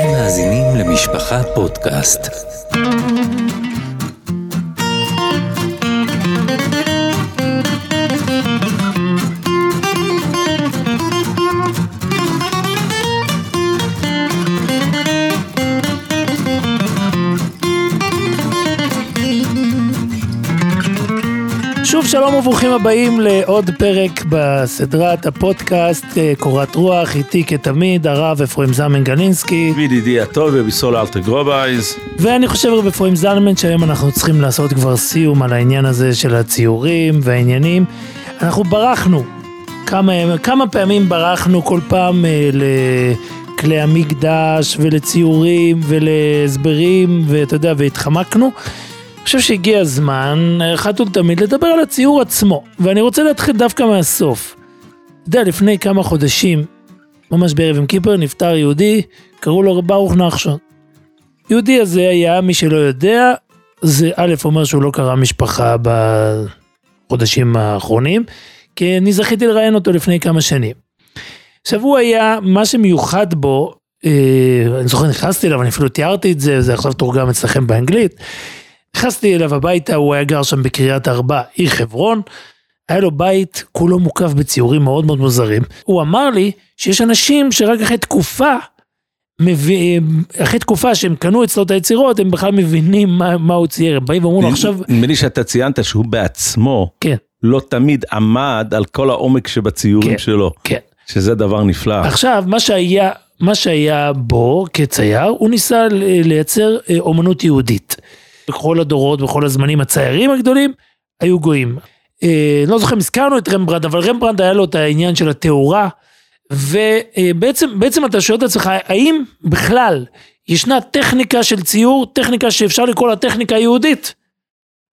אתם מאזינים למשפחה פודקאסט. שלום וברוכים הבאים לעוד פרק בסדרת הפודקאסט אה, קורת רוח, איתי כתמיד הרב אפרים זלמן גלינסקי וידידי הטוב וביסול אלטר גרובייז. ואני חושב רב אפרים זלמן שהיום אנחנו צריכים לעשות כבר סיום על העניין הזה של הציורים והעניינים. אנחנו ברחנו, כמה, כמה פעמים ברחנו כל פעם אה, לכלי המקדש ולציורים ולהסברים ואתה יודע והתחמקנו. חושב שהגיע הזמן, אחת ולתמיד, לדבר על הציור עצמו, ואני רוצה להתחיל דווקא מהסוף. אתה יודע, לפני כמה חודשים, ממש בערב עם קיפר, נפטר יהודי, קראו לו ברוך נחשון. יהודי הזה היה, מי שלא יודע, זה א', אומר שהוא לא קרא משפחה בחודשים האחרונים, כי אני זכיתי לראיין אותו לפני כמה שנים. עכשיו הוא היה, מה שמיוחד בו, אה, אני זוכר נכנסתי אליו, אני אפילו תיארתי את זה, זה עכשיו תורגם אצלכם באנגלית. נכנסתי אליו הביתה, הוא היה גר שם בקריית ארבע, עיר חברון. היה לו בית כולו מוקף בציורים מאוד מאוד מוזרים. הוא אמר לי שיש אנשים שרק אחרי תקופה, מביא, אחרי תקופה שהם קנו אצלו את היצירות, הם בכלל מבינים מה, מה הוא צייר. הם באים ואומרים לו עכשיו... נדמה לי שאתה ציינת שהוא בעצמו כן, לא תמיד עמד על כל העומק שבציורים כן, שלו, כן. שזה דבר נפלא. עכשיו, מה שהיה, מה שהיה בו כצייר, הוא ניסה לייצר אה, אומנות יהודית. בכל הדורות, בכל הזמנים, הציירים הגדולים היו גויים. אה, לא זוכר אם הזכרנו את רמברנד, אבל רמברנד היה לו את העניין של התאורה, ובעצם בעצם אתה שואל את עצמך, האם בכלל ישנה טכניקה של ציור, טכניקה שאפשר לקרוא לה טכניקה יהודית?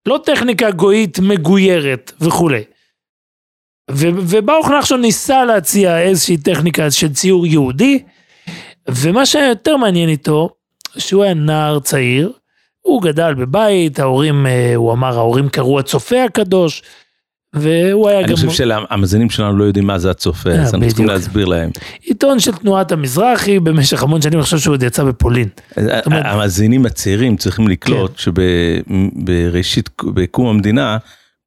לא טכניקה גויית מגוירת וכולי. וברוך נחשון ניסה להציע איזושהי טכניקה של ציור יהודי, ומה שהיה יותר מעניין איתו, שהוא היה נער צעיר, הוא גדל בבית, ההורים, אה, הוא אמר, ההורים קראו הצופה הקדוש, והוא היה גם... אני חושב שהמאזינים שלנו לא יודעים מה זה הצופה, אז אנחנו צריכים. להסביר להם. עיתון של תנועת המזרחי במשך המון שנים, אני חושב שהוא עוד יצא בפולין. המאזינים הצעירים צריכים לקלוט שבראשית, בקום המדינה,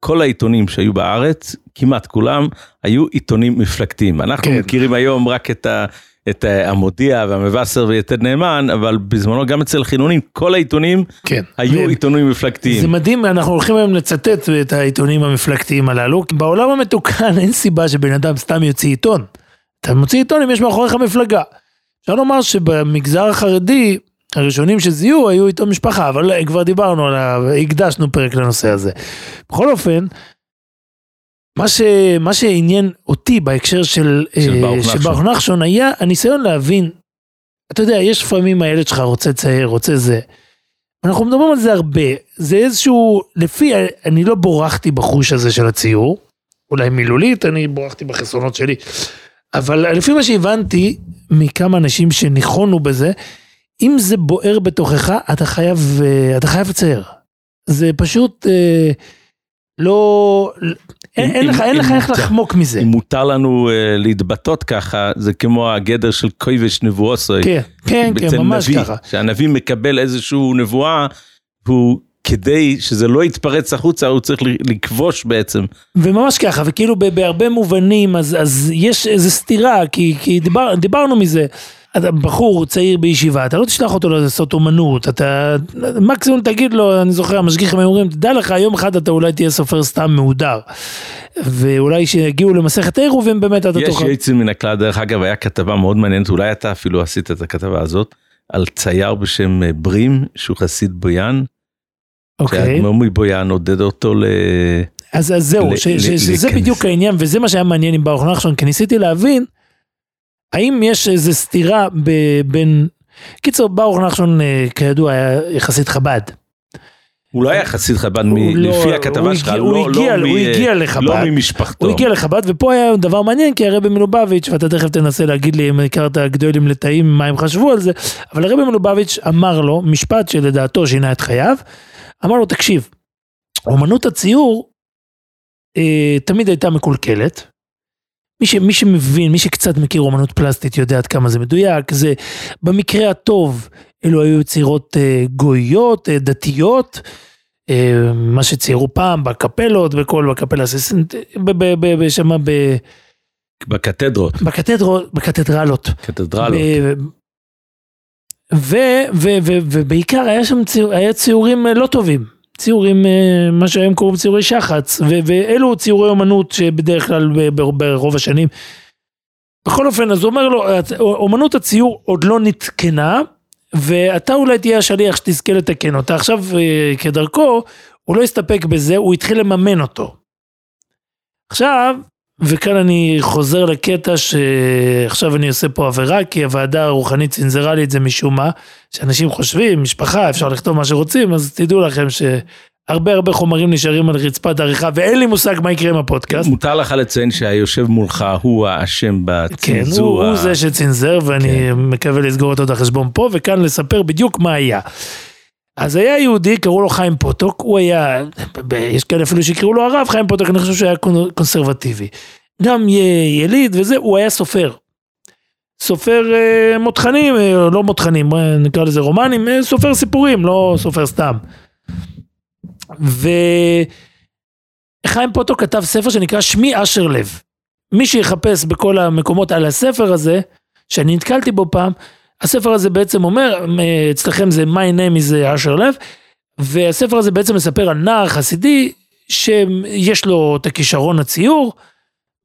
כל העיתונים שהיו בארץ, כמעט כולם, היו עיתונים מפלגתיים. אנחנו כן. מכירים היום רק את ה... את המודיע והמבשר ויתד נאמן, אבל בזמנו גם אצל חילונים, כל העיתונים כן. היו ו- עיתונים מפלגתיים. זה מדהים, אנחנו הולכים היום לצטט את העיתונים המפלגתיים הללו. בעולם המתוקן אין סיבה שבן אדם סתם יוציא עיתון. אתה מוציא עיתון אם יש מאחוריך מפלגה. אפשר לומר שבמגזר החרדי, הראשונים שזיהו היו עיתון משפחה, אבל כבר דיברנו עליו, הקדשנו פרק לנושא הזה. בכל אופן, מה, ש, מה שעניין אותי בהקשר של, של אה, ברוך של נחשון. ברוך נחשון היה הניסיון להבין, אתה יודע, יש לפעמים הילד שלך רוצה לצייר, רוצה זה. אנחנו מדברים על זה הרבה, זה איזשהו, לפי, אני לא בורחתי בחוש הזה של הציור, אולי מילולית, אני בורחתי בחסרונות שלי, אבל לפי מה שהבנתי מכמה אנשים שניחונו בזה, אם זה בוער בתוכך, אתה חייב, אה, אתה חייב לצייר. זה פשוט אה, לא, אין, לך, אין לך איך לחמוק מזה. אם מותר לנו אה, להתבטאות ככה, זה כמו הגדר של כויבש נבואוסוי. כן, כן, כן, ממש נביא, ככה. שהנביא מקבל איזשהו נבואה, והוא כדי שזה לא יתפרץ החוצה, הוא צריך לכבוש בעצם. וממש ככה, וכאילו בהרבה מובנים, אז, אז יש איזו סתירה, כי, כי דיבר, דיברנו מזה. אתה בחור צעיר בישיבה, אתה לא תשלח אותו לעשות אומנות, אתה מקסימום תגיד לו, אני זוכר, המשגיחים היו אומרים, תדע לך, יום אחד אתה אולי תהיה סופר סתם מהודר. ואולי כשיגיעו למסכת העירובים, באמת אתה יש תוכל... יוצאים מן הכלל, דרך אגב, היה כתבה מאוד מעניינת, אולי אתה אפילו עשית את הכתבה הזאת, על צייר בשם אה, ברים, שהוא חסיד בויאן, אוקיי. שהאדמו"ר מבויאן עודד אותו ל... אז, אז זהו, ל- ש, ל- ש, שזה להיכנס. בדיוק העניין, וזה מה שהיה מעניין עם ברוך נחשון, כי ניסיתי להבין, האם יש איזו סתירה ב- בין... קיצור, ברוך נחשון, אה, כידוע, היה יחסית חב"ד. הוא לא היה חסיד חב"ד, מ- לא- לפי הכתבה שלך, לא הוא הגיע- לא הוא מ- הגיע לחב"ד. לא ממשפחתו. הוא הגיע לחב"ד, ופה היה דבר מעניין, כי הרבי מלובביץ', ואתה תכף תנסה להגיד לי אם הכרת גדולים לתאים, מה הם חשבו על זה, אבל הרבי מלובביץ' אמר לו, משפט שלדעתו שינה את חייו, אמר לו, תקשיב, אומנות הציור אה, תמיד הייתה מקולקלת, מי, ש, מי שמבין, מי שקצת מכיר אומנות פלסטית יודע עד כמה זה מדויק, זה במקרה הטוב, אלו היו יצירות אה, גויות, אה, דתיות, אה, מה שציירו פעם בקפלות, בכל בקפלה שמה ב... בקתדרות. בקתדרות, בקתדרלות. קתדרלות. ו, ו, ו, ובעיקר היה שם ציור, היה ציורים אה, לא טובים, ציורים, אה, מה שהיום קוראים ציורי שחץ, ו, ואלו ציורי אומנות שבדרך כלל ברוב השנים. בכל אופן, אז הוא אומר לו, אומנות הציור עוד לא נתקנה, ואתה אולי תהיה השליח שתזכה לתקן אותה. עכשיו, אה, כדרכו, הוא לא הסתפק בזה, הוא התחיל לממן אותו. עכשיו, וכאן אני חוזר לקטע שעכשיו אני עושה פה עבירה, כי הוועדה הרוחנית צנזרה לי את זה משום מה, שאנשים חושבים, משפחה, אפשר לכתוב מה שרוצים, אז תדעו לכם שהרבה הרבה חומרים נשארים על רצפת העריכה, ואין לי מושג מה יקרה עם הפודקאסט. מותר לך לציין שהיושב מולך הוא האשם בצנזור. כן, הוא, הוא זה שצנזר, ואני כן. מקווה לסגור אותו את החשבון פה, וכאן לספר בדיוק מה היה. אז היה יהודי, קראו לו חיים פוטוק, הוא היה, יש כאלה אפילו שיקראו לו הרב, חיים פוטוק, אני חושב שהוא היה קונסרבטיבי. גם יליד וזה, הוא היה סופר. סופר אה, מותחנים, אה, לא מותחנים, נקרא לזה רומנים, אה, סופר סיפורים, לא סופר סתם. וחיים פוטוק כתב ספר שנקרא שמי אשר לב. מי שיחפש בכל המקומות על הספר הזה, שאני נתקלתי בו פעם, הספר הזה בעצם אומר, אצלכם זה My name is אשר לב, והספר הזה בעצם מספר על נער חסידי שיש לו את הכישרון הציור,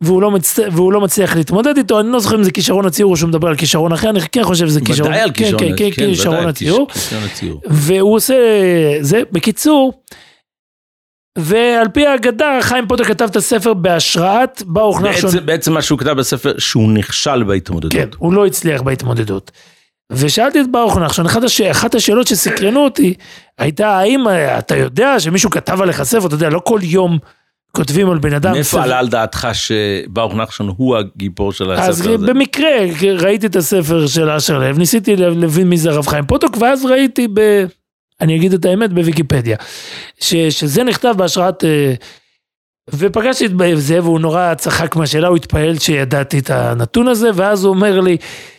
והוא לא, מצ... והוא לא מצליח להתמודד איתו, אני לא זוכר אם זה כישרון הציור או שהוא מדבר על כישרון אחר, אני כן חושב שזה כישרון, ודאי על כישרון, כן, כן, כן, כישרון הציור, והוא עושה זה, בקיצור, ועל פי האגדה, חיים פוטר כתב את הספר בהשראת ברוך נחשון. בעצם מה שהוא כתב בספר, שהוא נכשל בהתמודדות. כן, הוא לא הצליח בהתמודדות. ושאלתי את ברוך נחשון, אחת, הש... אחת השאלות שסקרנו אותי, הייתה האם אתה יודע שמישהו כתב עליך ספר, אתה יודע, לא כל יום כותבים על בן אדם. מאיפה עלה על דעתך שברוך נחשון הוא הגיבור של הספר אז הזה? אז במקרה ראיתי את הספר של אשר לב, ניסיתי להבין מי זה הרב חיים פוטוק, ואז ראיתי ב... אני אגיד את האמת בוויקיפדיה, ש, שזה נכתב בהשראת... אה, ופגשתי את זה והוא נורא צחק מהשאלה, הוא התפעל שידעתי את הנתון הזה, ואז הוא אומר לי, אה,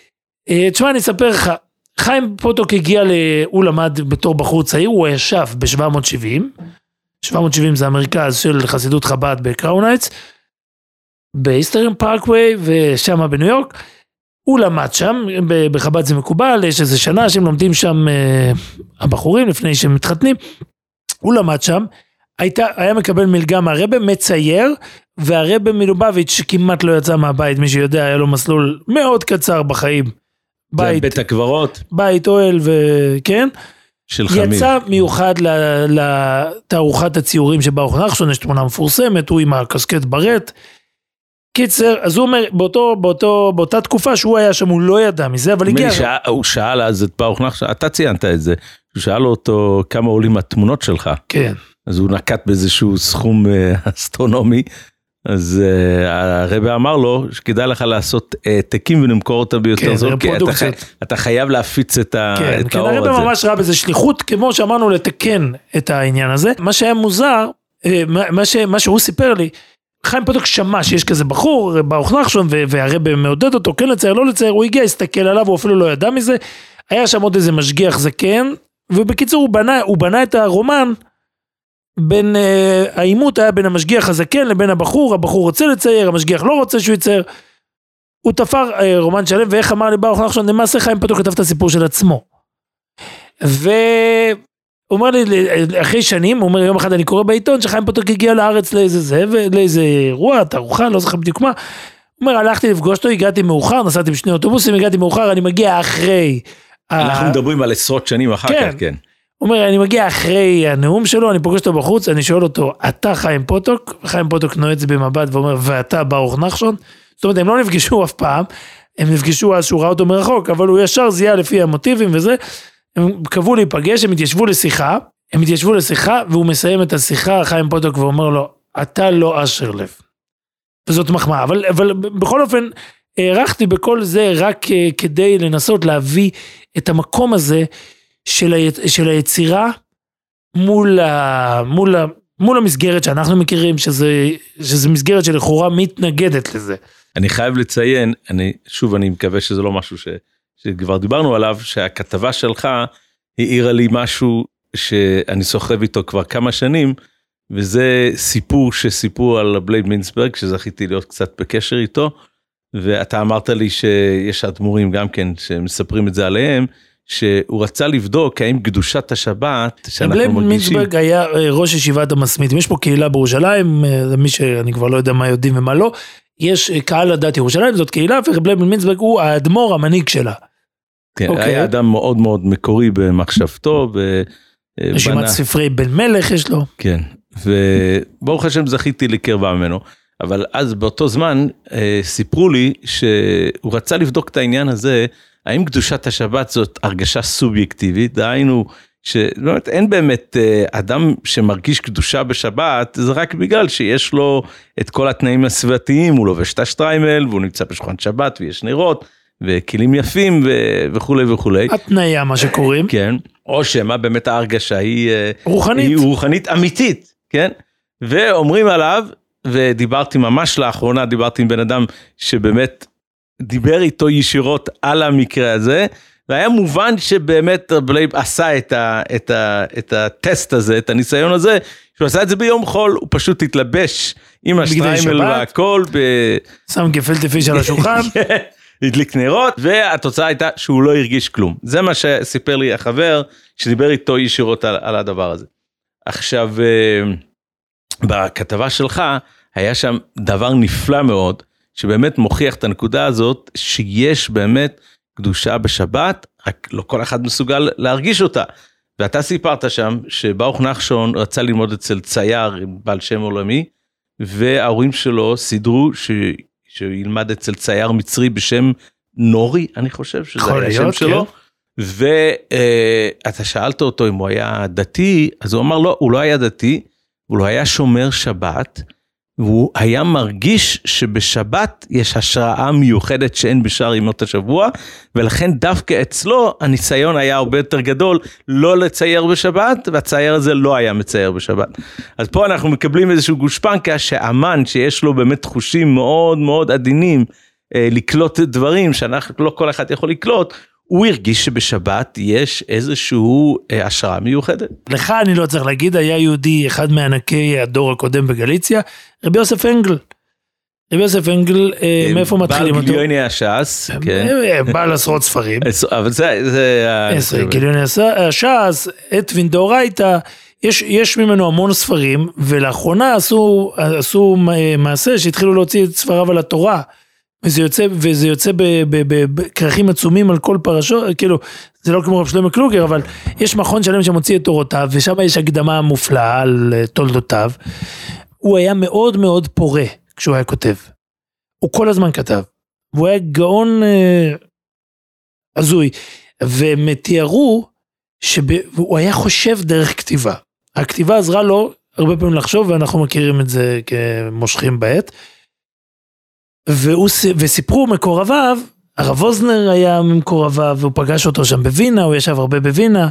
תשמע אני אספר לך, חיים פוטוק הגיע, ל... הוא למד בתור בחור צעיר, הוא ישב ב-770, 770 זה המרכז של חסידות חב"ד בקראון הייטס, באיסטרן פארקווי ושם בניו יורק. הוא למד שם, בחב"ד זה מקובל, יש איזה שנה שהם לומדים שם אה, הבחורים לפני שהם מתחתנים. הוא למד שם, הייתה, היה מקבל מלגה מהרבה, מצייר, והרבה מלובביץ' שכמעט לא יצא מהבית, מי שיודע, היה לו מסלול מאוד קצר בחיים. בית, בית הקברות. בית אוהל וכן. של חמיל. יצא מיוחד לתערוכת הציורים שברוך נחשון, יש תמונה מפורסמת, הוא עם הקסקט ברט. קיצר, אז הוא אומר, באותו, באותו, באותה תקופה שהוא היה שם, הוא לא ידע מזה, אבל הגיע... שא, הוא שאל אז את ברוך נחשון, אתה ציינת את זה, הוא שאל אותו כמה עולים התמונות שלך. כן. אז הוא נקט באיזשהו סכום אה, אסטרונומי, אז uh, הרבי אמר לו שכדאי לך לעשות העתקים uh, ולמכור אותם ביותר כן, זול, כי אתה, חי, אתה חייב להפיץ את, ה, כן, את כן, האור הזה. כן, הרבי ממש ראה בזה שליחות, כמו שאמרנו, לתקן את העניין הזה. מה שהיה מוזר, אה, מה, ש, מה שהוא סיפר לי, חיים פוטוק שמע שיש כזה בחור, ברוך נחשון, והרבי מעודד אותו, כן לצייר, לא לצייר, הוא הגיע, הסתכל עליו, הוא אפילו לא ידע מזה. היה שם עוד איזה משגיח זקן, ובקיצור הוא בנה, הוא בנה את הרומן. בין, אה, העימות היה בין המשגיח הזקן לבין הבחור, הבחור רוצה לצייר, המשגיח לא רוצה שהוא יצייר. הוא תפר אה, רומן שלם, ואיך אמר לי ברוך נחשון, למעשה חיים פתוק כתב את הסיפור של עצמו. והוא אומר לי, אחרי שנים, הוא אומר, יום אחד אני קורא בעיתון שחיים פתוק הגיע לארץ לאיזה זה, לאיזה אירוע, תערוכה, לא זוכר בדיוק מה. הוא אומר, הלכתי לפגוש אותו, הגעתי מאוחר, נסעתי עם שני אוטובוסים, הגעתי מאוחר, אני מגיע אחרי. אנחנו ה... מדברים על עשרות שנים אחר כן. כך, כן. אומר, אני מגיע אחרי הנאום שלו, אני פוגש אותו בחוץ, אני שואל אותו, אתה חיים פוטוק? חיים פוטוק נועץ במבט ואומר, ואתה ברוך נחשון? זאת אומרת, הם לא נפגשו אף פעם, הם נפגשו אז שהוא ראה אותו מרחוק, אבל הוא ישר זיהה לפי המוטיבים וזה, הם קבעו להיפגש, הם התיישבו לשיחה, הם התיישבו לשיחה, והוא מסיים את השיחה, חיים פוטוק, ואומר לו, אתה לא אשר לב. וזאת מחמאה, אבל, אבל בכל אופן, הערכתי בכל זה רק אה, כדי לנסות להביא את המקום הזה של, ה, של היצירה מול, ה, מול, ה, מול המסגרת שאנחנו מכירים, שזה, שזה מסגרת שלכאורה מתנגדת לזה. אני חייב לציין, אני, שוב, אני מקווה שזה לא משהו ש, שכבר דיברנו עליו, שהכתבה שלך העירה לי משהו שאני סוחב איתו כבר כמה שנים, וזה סיפור שסיפרו על בלייד מינסברג, שזכיתי להיות קצת בקשר איתו, ואתה אמרת לי שיש אדמו"רים גם כן שמספרים את זה עליהם, שהוא רצה לבדוק האם קדושת השבת שאנחנו בלייד מרגישים, מינסברג היה אה, ראש ישיבת המסמיתים, יש פה קהילה בירושלים, אה, זה מי שאני כבר לא יודע מה יודעים ומה לא, יש אה, קהל הדת ירושלים, זאת קהילה, ובלייד מינסברג הוא האדמו"ר המנהיג שלה. כן, אוקיי. היה אדם מאוד מאוד מקורי במחשבתו, ו... רשימת בנה- ספרי בן מלך יש לו. כן, וברוך השם זכיתי לקרבה ממנו, אבל אז באותו זמן אה, סיפרו לי שהוא רצה לבדוק את העניין הזה, האם קדושת השבת זאת הרגשה סובייקטיבית, דהיינו שבאמת אין באמת אה, אדם שמרגיש קדושה בשבת, זה רק בגלל שיש לו את כל התנאים הסביבתיים, הוא לובש את השטריימל והוא נמצא בשולחן שבת ויש נרות וכלים יפים ו- וכולי וכולי. התניה מה שקוראים, כן, או שמא באמת ההרגשה היא, אה, רוחנית. היא רוחנית אמיתית, כן? ואומרים עליו, ודיברתי ממש לאחרונה, דיברתי עם בן אדם שבאמת דיבר איתו ישירות על המקרה הזה, והיה מובן שבאמת בלייב עשה את, ה, את, ה, את הטסט הזה, את הניסיון הזה, שהוא עשה את זה ביום חול, הוא פשוט התלבש עם השטריימל. והכל, ב... שם גפילטע פיש על השולחן, הדליק נרות והתוצאה הייתה שהוא לא הרגיש כלום זה מה שסיפר לי החבר שדיבר איתו ישירות על, על הדבר הזה. עכשיו אה, בכתבה שלך היה שם דבר נפלא מאוד שבאמת מוכיח את הנקודה הזאת שיש באמת קדושה בשבת רק לא כל אחד מסוגל להרגיש אותה. ואתה סיפרת שם שברוך נחשון רצה ללמוד אצל צייר בעל שם עולמי וההורים שלו סידרו ש... שהוא ילמד אצל צייר מצרי בשם נורי, אני חושב שזה היה השם להיות, שלו. ואתה שאלת אותו אם הוא היה דתי, אז הוא אמר לא, הוא לא היה דתי, הוא לא היה שומר שבת, והוא היה מרגיש שבשבת יש השראה מיוחדת שאין בשאר ימות השבוע, ולכן דווקא אצלו הניסיון היה הרבה יותר גדול לא לצייר בשבת, והצייר הזה לא היה מצייר בשבת. אז פה אנחנו מקבלים איזשהו גושפנקה שאמן שיש לו באמת חושים מאוד מאוד עדינים אה, לקלוט דברים שאנחנו לא כל אחד יכול לקלוט, הוא הרגיש שבשבת יש איזשהו אה, השראה מיוחדת. לך אני לא צריך להגיד, היה יהודי, אחד מענקי הדור הקודם בגליציה, רבי יוסף אנגל. רבי יוסף אנגל, אה, מאיפה מתחילים בעל אותו? גיליוני הש"ס, כן. אה, בעל עשרות ספרים. אבל זה, גיליוני הש- הש"ס, אתווין דאורייתא, יש, יש ממנו המון ספרים, ולאחרונה עשו, עשו מעשה שהתחילו להוציא את ספריו על התורה. וזה יוצא, וזה יוצא בכרכים עצומים על כל פרשות, כאילו, זה לא כמו רב שלמה קלוגר, אבל יש מכון שלם שמוציא את תורותיו, ושם יש הקדמה מופלאה על אה, תולדותיו. הוא היה מאוד מאוד פורה כשהוא היה כותב. הוא כל הזמן כתב. והוא היה גאון אה, הזוי. והם תיארו שהוא היה חושב דרך כתיבה. הכתיבה עזרה לו הרבה פעמים לחשוב, ואנחנו מכירים את זה כמושכים בעט. והוא, וסיפרו מקורביו, הרב אוזנר היה ממקורביו, והוא פגש אותו שם בווינה, הוא ישב הרבה בווינה.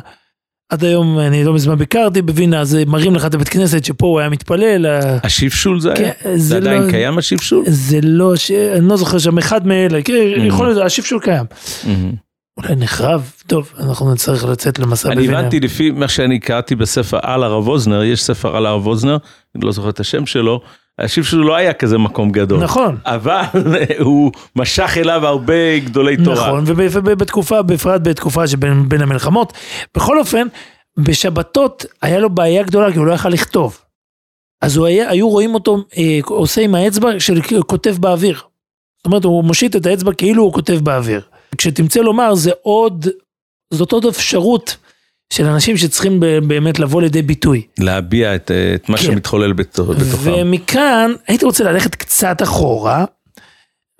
עד היום, אני לא מזמן ביקרתי בווינה, אז מראים לך את הבית כנסת שפה הוא היה מתפלל. ה- השפשול זה היה? כן, זה עדיין לא- קיים השפשול? זה לא, ש... אני לא זוכר שם אחד מאלה, כן, Mm-hmm. יכול להיות, השפשול קיים. מהמם. אולי נחרב, טוב, אנחנו נצטרך לצאת למסע אני בווינה. הבנתי לפי מה שאני קראתי בספר על הרב אוזנר, יש ספר על הרב אוזנר, אני לא זוכר את השם שלו, השפשול לא היה כזה מקום גדול. נכון. אבל הוא משך אליו הרבה גדולי תורה. נכון, וב- ובתקופה, בפרט בתקופה שבין בין המלחמות. בכל אופן, בשבתות היה לו בעיה גדולה, כי הוא לא יכל לכתוב. אז הוא היה, היו רואים אותו אה, עושה עם האצבע של כותב באוויר. זאת אומרת, הוא מושיט את האצבע כאילו הוא כותב באוויר. כשתמצא לומר, זה עוד, זאת עוד אפשרות של אנשים שצריכים באמת לבוא לידי ביטוי. להביע את, את מה כן. שמתחולל בתוכם. ומכאן הייתי רוצה ללכת קצת אחורה,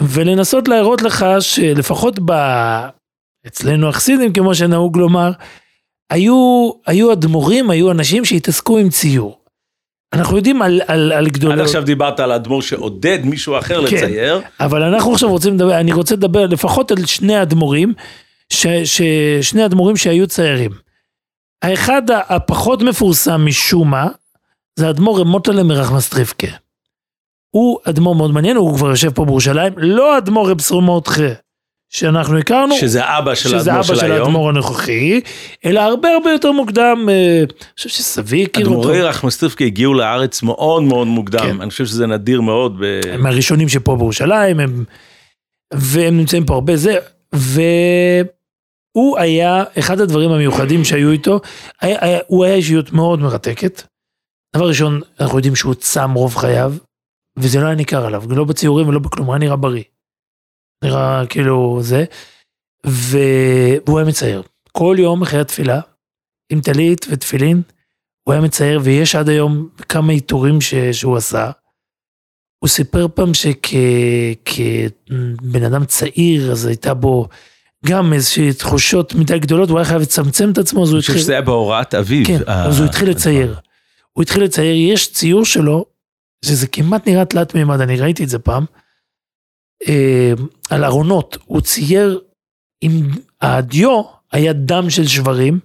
ולנסות להראות לך שלפחות ב... אצלנו החסידים, כמו שנהוג לומר, היו, היו אדמו"רים, היו אנשים שהתעסקו עם ציור. אנחנו יודעים על, על, על עד גדולות, עכשיו דיברת על האדמו"ר שעודד מישהו אחר כן. לצייר. אבל אנחנו עכשיו רוצים לדבר, אני רוצה לדבר לפחות על שני אדמו"רים, ש, ש, שני אדמו"רים שהיו ציירים. האחד הפחות מפורסם משום מה, זה האדמו"ר מוטלה מרחמסטריפקה. הוא אדמו"ר מאוד מעניין, הוא כבר יושב פה בירושלים, לא אדמו"ר רב סרומורדכה שאנחנו הכרנו, שזה אבא של שזה האדמו"ר אבא של של היום. האדמו"ר הנוכחי, אלא הרבה הרבה יותר מוקדם, אה, אני חושב שסבי הכיר אותו, אדמו"רי רחמסטריפקי הגיעו לארץ מאוד מאוד מוקדם, כן. אני חושב שזה נדיר מאוד. ב... הם הראשונים שפה בירושלים, הם, והם נמצאים פה הרבה זה, והוא היה, אחד הדברים המיוחדים שהיו איתו, היה, היה, הוא היה אישיות מאוד מרתקת. דבר ראשון, אנחנו יודעים שהוא צם רוב חייו, וזה לא היה ניכר עליו, לא בציורים ולא בכלום, הוא היה נראה בריא. נראה כאילו זה, ו... והוא היה מצייר. כל יום אחרי התפילה, עם טלית ותפילין, הוא היה מצייר, ויש עד היום כמה עיטורים ש... שהוא עשה. הוא סיפר פעם שכבן אדם צעיר, אז הייתה בו גם איזושהי תחושות מדי גדולות, הוא היה חייב לצמצם את עצמו, אז הוא אני חושב התחיל... שזה היה בהוראת אביו. כן, ה- אז הוא התחיל לצייר. הוא התחיל לצייר, יש ציור שלו, שזה כמעט נראה תלת מימד, אני ראיתי את זה פעם, אה, על ארונות, הוא צייר עם הדיו, היה דם של שברים,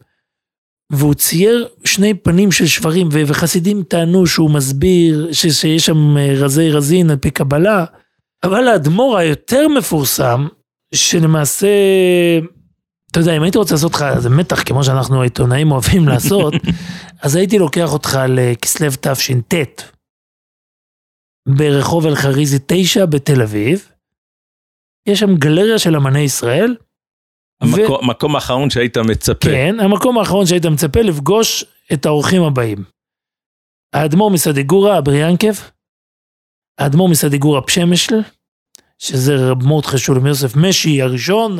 והוא צייר שני פנים של שברים, וחסידים טענו שהוא מסביר ש- שיש שם אה, רזי רזין על פי קבלה, אבל האדמו"ר היותר מפורסם, שלמעשה, אתה יודע, אם הייתי רוצה לעשות לך איזה מתח, כמו שאנחנו העיתונאים אוהבים לעשות, אז הייתי לוקח אותך לכסלו תש"ט, ברחוב אלחריזי 9 בתל אביב. יש שם גלריה של אמני ישראל. המקום המקום האחרון שהיית מצפה. כן, המקום האחרון שהיית מצפה לפגוש את האורחים הבאים. האדמו"ר מסדיגורה אבריאנקב, האדמו"ר מסדיגורה פשמשל, שזה רב מרדכי שולם יוסף משי הראשון,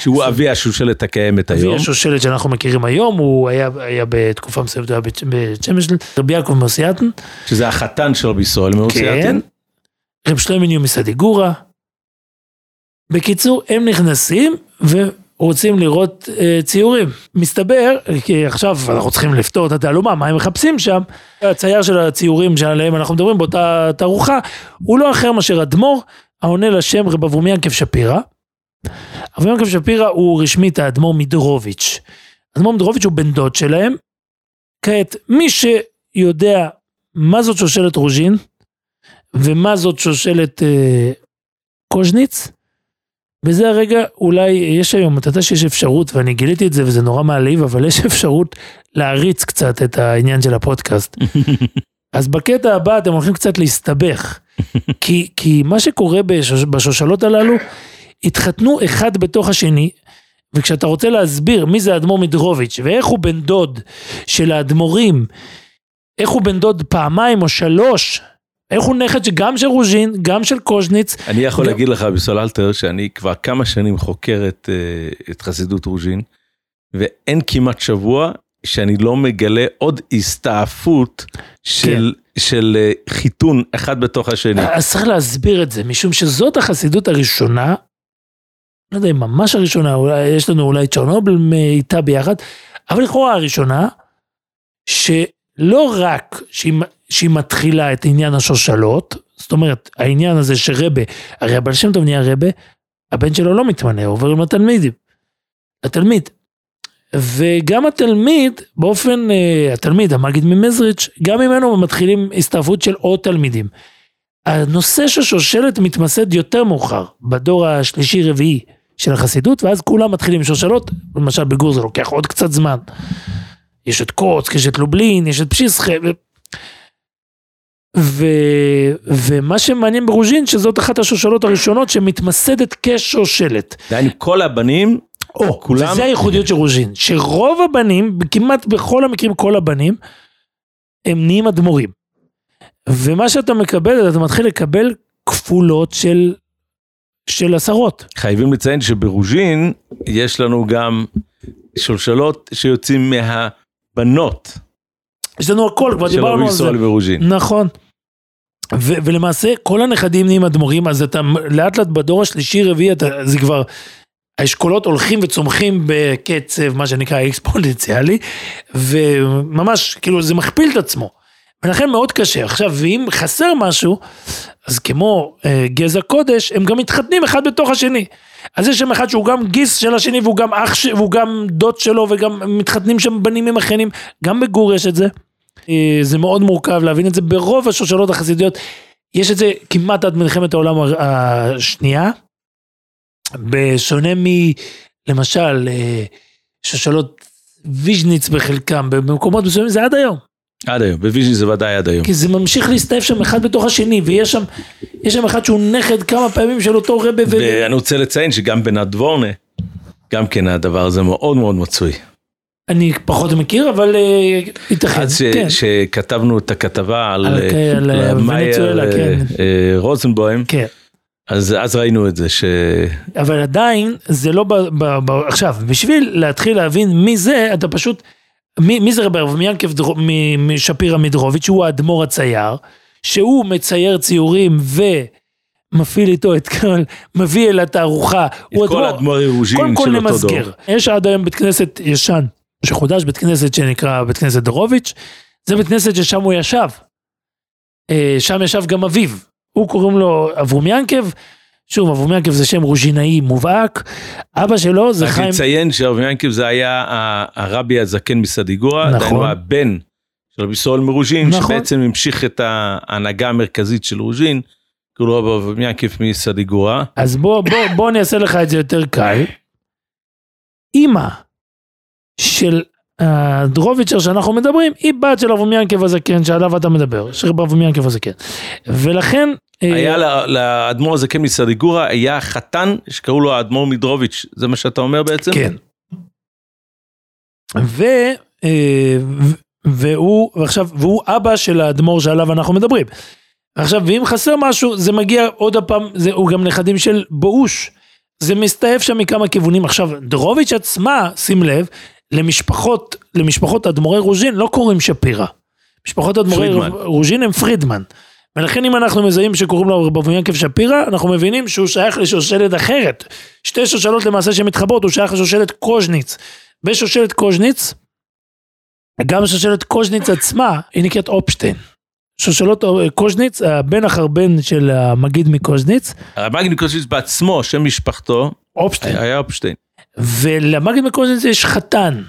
שהוא אבי השושלת הקיימת אבי היום. השושלת שאנחנו מכירים היום, הוא היה, היה בתקופה מסוימת, הוא היה בית- שמשל, רבי יעקב מוסייתן, שזה החתן של רבי ישראל כן, מאוציאטין. רב שלמיניו מסדיגורה. בקיצור, הם נכנסים ורוצים לראות אה, ציורים. מסתבר, כי עכשיו אנחנו צריכים לפתור את התעלומה, מה הם מחפשים שם? הצייר של הציורים שעליהם אנחנו מדברים באותה תערוכה, הוא לא אחר מאשר אדמו"ר, העונה לשם רב אברום ינקב שפירא. אברום ינקב שפירא הוא רשמית האדמו"ר מדרוביץ'. אדמו"ר מדרוביץ' הוא בן דוד שלהם. כעת, מי שיודע מה זאת שושלת רוז'ין, ומה זאת שושלת אה, קוז'ניץ, וזה הרגע אולי יש היום, אתה יודע שיש אפשרות, ואני גיליתי את זה וזה נורא מעליב, אבל יש אפשרות להריץ קצת את העניין של הפודקאסט. אז בקטע הבא אתם הולכים קצת להסתבך. כי, כי מה שקורה בשוש, בשושלות הללו, התחתנו אחד בתוך השני, וכשאתה רוצה להסביר מי זה האדמו"ר מדרוביץ' ואיך הוא בן דוד של האדמו"רים, איך הוא בן דוד פעמיים או שלוש, איך הוא נכד שגם של רוז'ין, גם של קוז'ניץ, אני יכול גם- להגיד לך בסוללטר שאני כבר כמה שנים חוקר את, אה, את חסידות רוז'ין, ואין כמעט שבוע שאני לא מגלה עוד הסתעפות של, של אה, חיתון אחד בתוך השני. אז צריך להסביר את זה, משום שזאת החסידות הראשונה, לא יודע אם ממש הראשונה, אולי, יש לנו אולי צ'רנובל איתה ביחד, אבל לכאורה הראשונה, שלא רק שהיא, שהיא מתחילה את עניין השושלות, זאת אומרת, העניין הזה שרבה, הרי הבעל שם טוב נהיה רבה, הבן שלו לא מתמנה, עובר עם התלמידים, התלמיד. וגם התלמיד, באופן, אה, התלמיד, המגיד ממזריץ', גם ממנו מתחילים הסתעפות של עוד תלמידים. הנושא של שושלת מתמסד יותר מאוחר, בדור השלישי-רביעי של החסידות, ואז כולם מתחילים עם שושלות, למשל בגור זה לוקח עוד קצת זמן. יש את קוצק, יש את לובלין, יש את פשיסחה. ו... ומה שמעניין ברוז'ין, שזאת אחת השושלות הראשונות שמתמסדת כשושלת. דהיינו כל הבנים, או, כולם- וזה הייחודיות של רוז'ין, שרוב הבנים, כמעט בכל המקרים כל הבנים, הם נהיים אדמו"רים. ומה שאתה מקבל, אתה מתחיל לקבל כפולות של, של עשרות. חייבים לציין שברוז'ין יש לנו גם שולשלות שיוצאים מהבנות יש לנו הכל, כבר של דיברנו רבי על זה. ישראל ברוז'ין. נכון. ו- ולמעשה כל הנכדים נהיים אדמו"רים, אז אתה לאט לאט בדור השלישי רביעי, אתה, זה כבר, האשכולות הולכים וצומחים בקצב, מה שנקרא אקספוננציאלי, וממש, כאילו זה מכפיל את עצמו. ולכן מאוד קשה. עכשיו, ואם חסר משהו, אז כמו אה, גזע קודש, הם גם מתחתנים אחד בתוך השני. אז יש שם אחד שהוא גם גיס של השני, והוא גם אח. והוא גם דוד שלו, וגם מתחתנים שם בנים עם אחיינים. גם בגור יש את זה. אה, זה מאוד מורכב להבין את זה. ברוב השושלות החסידיות יש את זה כמעט עד מלחמת העולם השנייה, בשונה מ... למשל, אה, שושלות ויז'ניץ בחלקם, במקומות מסוימים זה עד היום. עד היום, בוויז'ניץ זה ודאי עד היום. כי זה ממשיך להסתעף שם אחד בתוך השני, ויש שם, יש שם אחד שהוא נכד כמה פעמים של אותו רבה. ואני רוצה לציין שגם בנדבורנה, גם כן הדבר הזה מאוד מאוד מצוי. אני פחות מכיר, אבל אה, ייתכן, אז כן. שכתבנו את הכתבה על, מאיר, רוזנבוים, כן. אז אז ראינו את זה, ש... אבל עדיין זה לא ב, ב, ב, עכשיו בשביל להתחיל להבין מי זה אתה פשוט מי, מי זה רבי אברהם ינקב משפירא מדרוביץ' הוא האדמו"ר הצייר שהוא מצייר ציורים ומפעיל איתו את כל מביא אל התערוכה. את כל אדמו"ר- אדמו"רי רוז'ין קודם כל של אותו דור. נמסגר. יש עד היום בית כנסת ישן שחודש בית כנסת שנקרא בית כנסת דרוביץ' זה בית כנסת ששם הוא ישב. אה, שם ישב גם אביו. הוא קוראים לו אברום ינקב. שוב אברום ינקב זה שם רוז'ינאי מובהק. אבא שלו זה חיים. לציין שהרב ינקב זה היה הרבי הזקן מסדיגורה, נכון. דהיינו הבן של רבי סול מרוז'ין, נכון. שבעצם המשיך את ההנהגה המרכזית של רוז'ין, קראו לו רב ינקב מסדיגורה. אז בוא בוא בוא אני אעשה לך את זה יותר קל. אימא של הדרוביצ'ר שאנחנו מדברים היא בת של אברום ינקב הזקן שעליו אתה מדבר. של אברום ינקב הזקן. ולכן. אה, היה ל- לאדמו"ר הזקן מסדיגורה, היה חתן שקראו לו האדמו"ר מדרוביץ', זה מה שאתה אומר בעצם? כן. אה, ו- והוא, ועכשיו, והוא אבא של האדמו"ר שעליו אנחנו מדברים. עכשיו, ואם חסר משהו, זה מגיע עוד הפעם, זה, הוא גם נכדים של בואוש. זה מסתעף שם מכמה כיוונים. עכשיו, דרוביץ' עצמה, שים לב, למשפחות, למשפחות אדמו"רי רוז'ין לא קוראים שפירא. משפחות אדמו"רי. רוז'ין הם פרידמן. ולכן אם אנחנו מזהים שקוראים לו רב אברהם ינקב שפירא, אנחנו מבינים שהוא שייך לשושלת אחרת. שתי שושלות למעשה שמתחברות, הוא שייך לשושלת קוז'ניץ. בשושלת קוז'ניץ, גם שושלת קוז'ניץ עצמה, היא נקראת אופשטיין. שושלות אה, קוז'ניץ, הבן החרבן של המגיד מקוז'ניץ, הרב מגניקוסיס בעצמו, שם משפחתו, אופשטיין. היה אופשטיין. ולמגיד מקוז'ניץ יש חתן,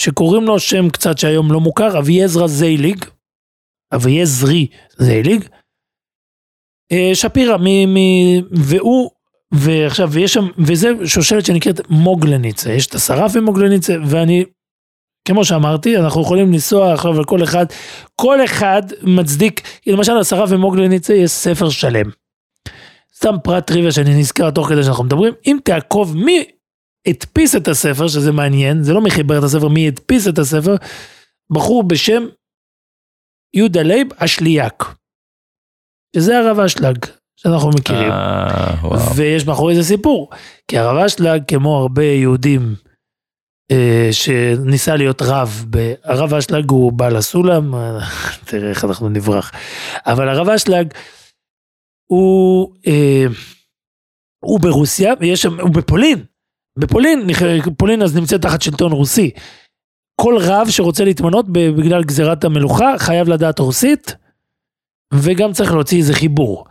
שקוראים לו שם קצת שהיום לא מוכר, אביעזרא זייליג, אביעזרי זייליג, אה, שפירא, מ, מ, והוא, ועכשיו, ויש שם, וזה שושלת שנקראת מוגלניצה, יש את השרף ממוגלניצה, ואני, כמו שאמרתי, אנחנו יכולים לנסוע עכשיו על כל אחד, כל אחד מצדיק, למשל השרף ממוגלניצה יש ספר שלם. סתם פרט טריוויה שאני נזכר תוך כדי שאנחנו מדברים, אם תעקוב מי הדפיס את הספר, שזה מעניין, זה לא מי חיבר את הספר, מי הדפיס את הספר, בחור בשם יהודה לייב אשליאק. שזה הרב אשלג, שאנחנו מכירים. אה, וואו. ויש מאחורי זה סיפור, כי הרב אשלג, כמו הרבה יהודים אה, שניסה להיות רב, ב- הרב אשלג הוא בעל הסולם, אה, תראה איך אנחנו נברח, אבל הרב אשלג הוא, אה, הוא ברוסיה, ויש שם, הוא בפולין, בפולין, פולין אז נמצאת תחת שלטון רוסי. כל רב שרוצה להתמנות בגלל גזירת המלוכה חייב לדעת רוסית, וגם צריך להוציא איזה חיבור.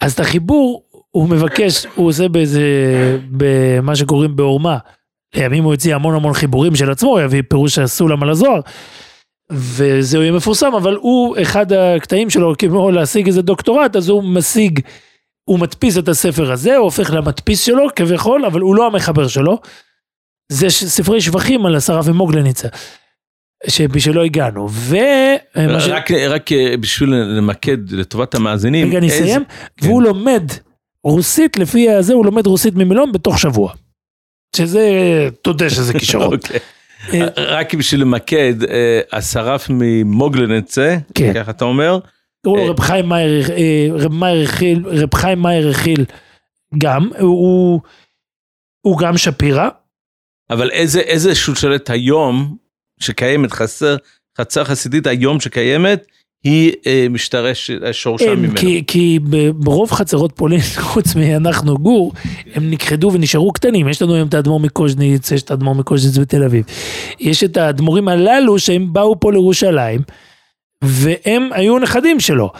אז את החיבור הוא מבקש, הוא עושה באיזה, במה שקוראים בעורמה. לימים הוא הוציא המון המון חיבורים של עצמו, הוא יביא פירוש הסולם על הזוהר. וזה יהיה מפורסם, אבל הוא, אחד הקטעים שלו, כמו להשיג איזה דוקטורט, אז הוא משיג, הוא מדפיס את הספר הזה, הוא הופך למדפיס שלו כביכול, אבל הוא לא המחבר שלו. זה ספרי שבחים על השרה ומוגלניצה, שבשלו הגענו. ו... מה ש- רק רק אה, בשביל למקד לטובת המאזינים. רגע, אני איזה- אסיים. כן. והוא לומד רוסית, לפי הזה הוא לומד רוסית ממילון בתוך שבוע. שזה, תודה שזה כישרון. אוקיי. אה, רק בשביל למקד, אה, השרף ממוגלנצה, כן. ככה אתה אומר, קראו לו אה, רב חיים מאיר, אה, רב מאיר הכיל, רב חיים מאיר הכיל גם, הוא, הוא גם שפירא. אבל איזה איזה שושלת היום שקיימת, חסר, חצר חסידית היום שקיימת, היא אה, משתרש, שורשה אין, ממנו. כי, כי ברוב חצרות פולין, חוץ מאנחנו גור, הם נכחדו ונשארו קטנים. יש לנו היום את האדמו"ר מקוז'ניץ, יש את האדמו"ר מקוז'ניץ בתל אביב. יש את האדמו"רים הללו שהם באו פה לירושלים, והם היו נכדים שלו.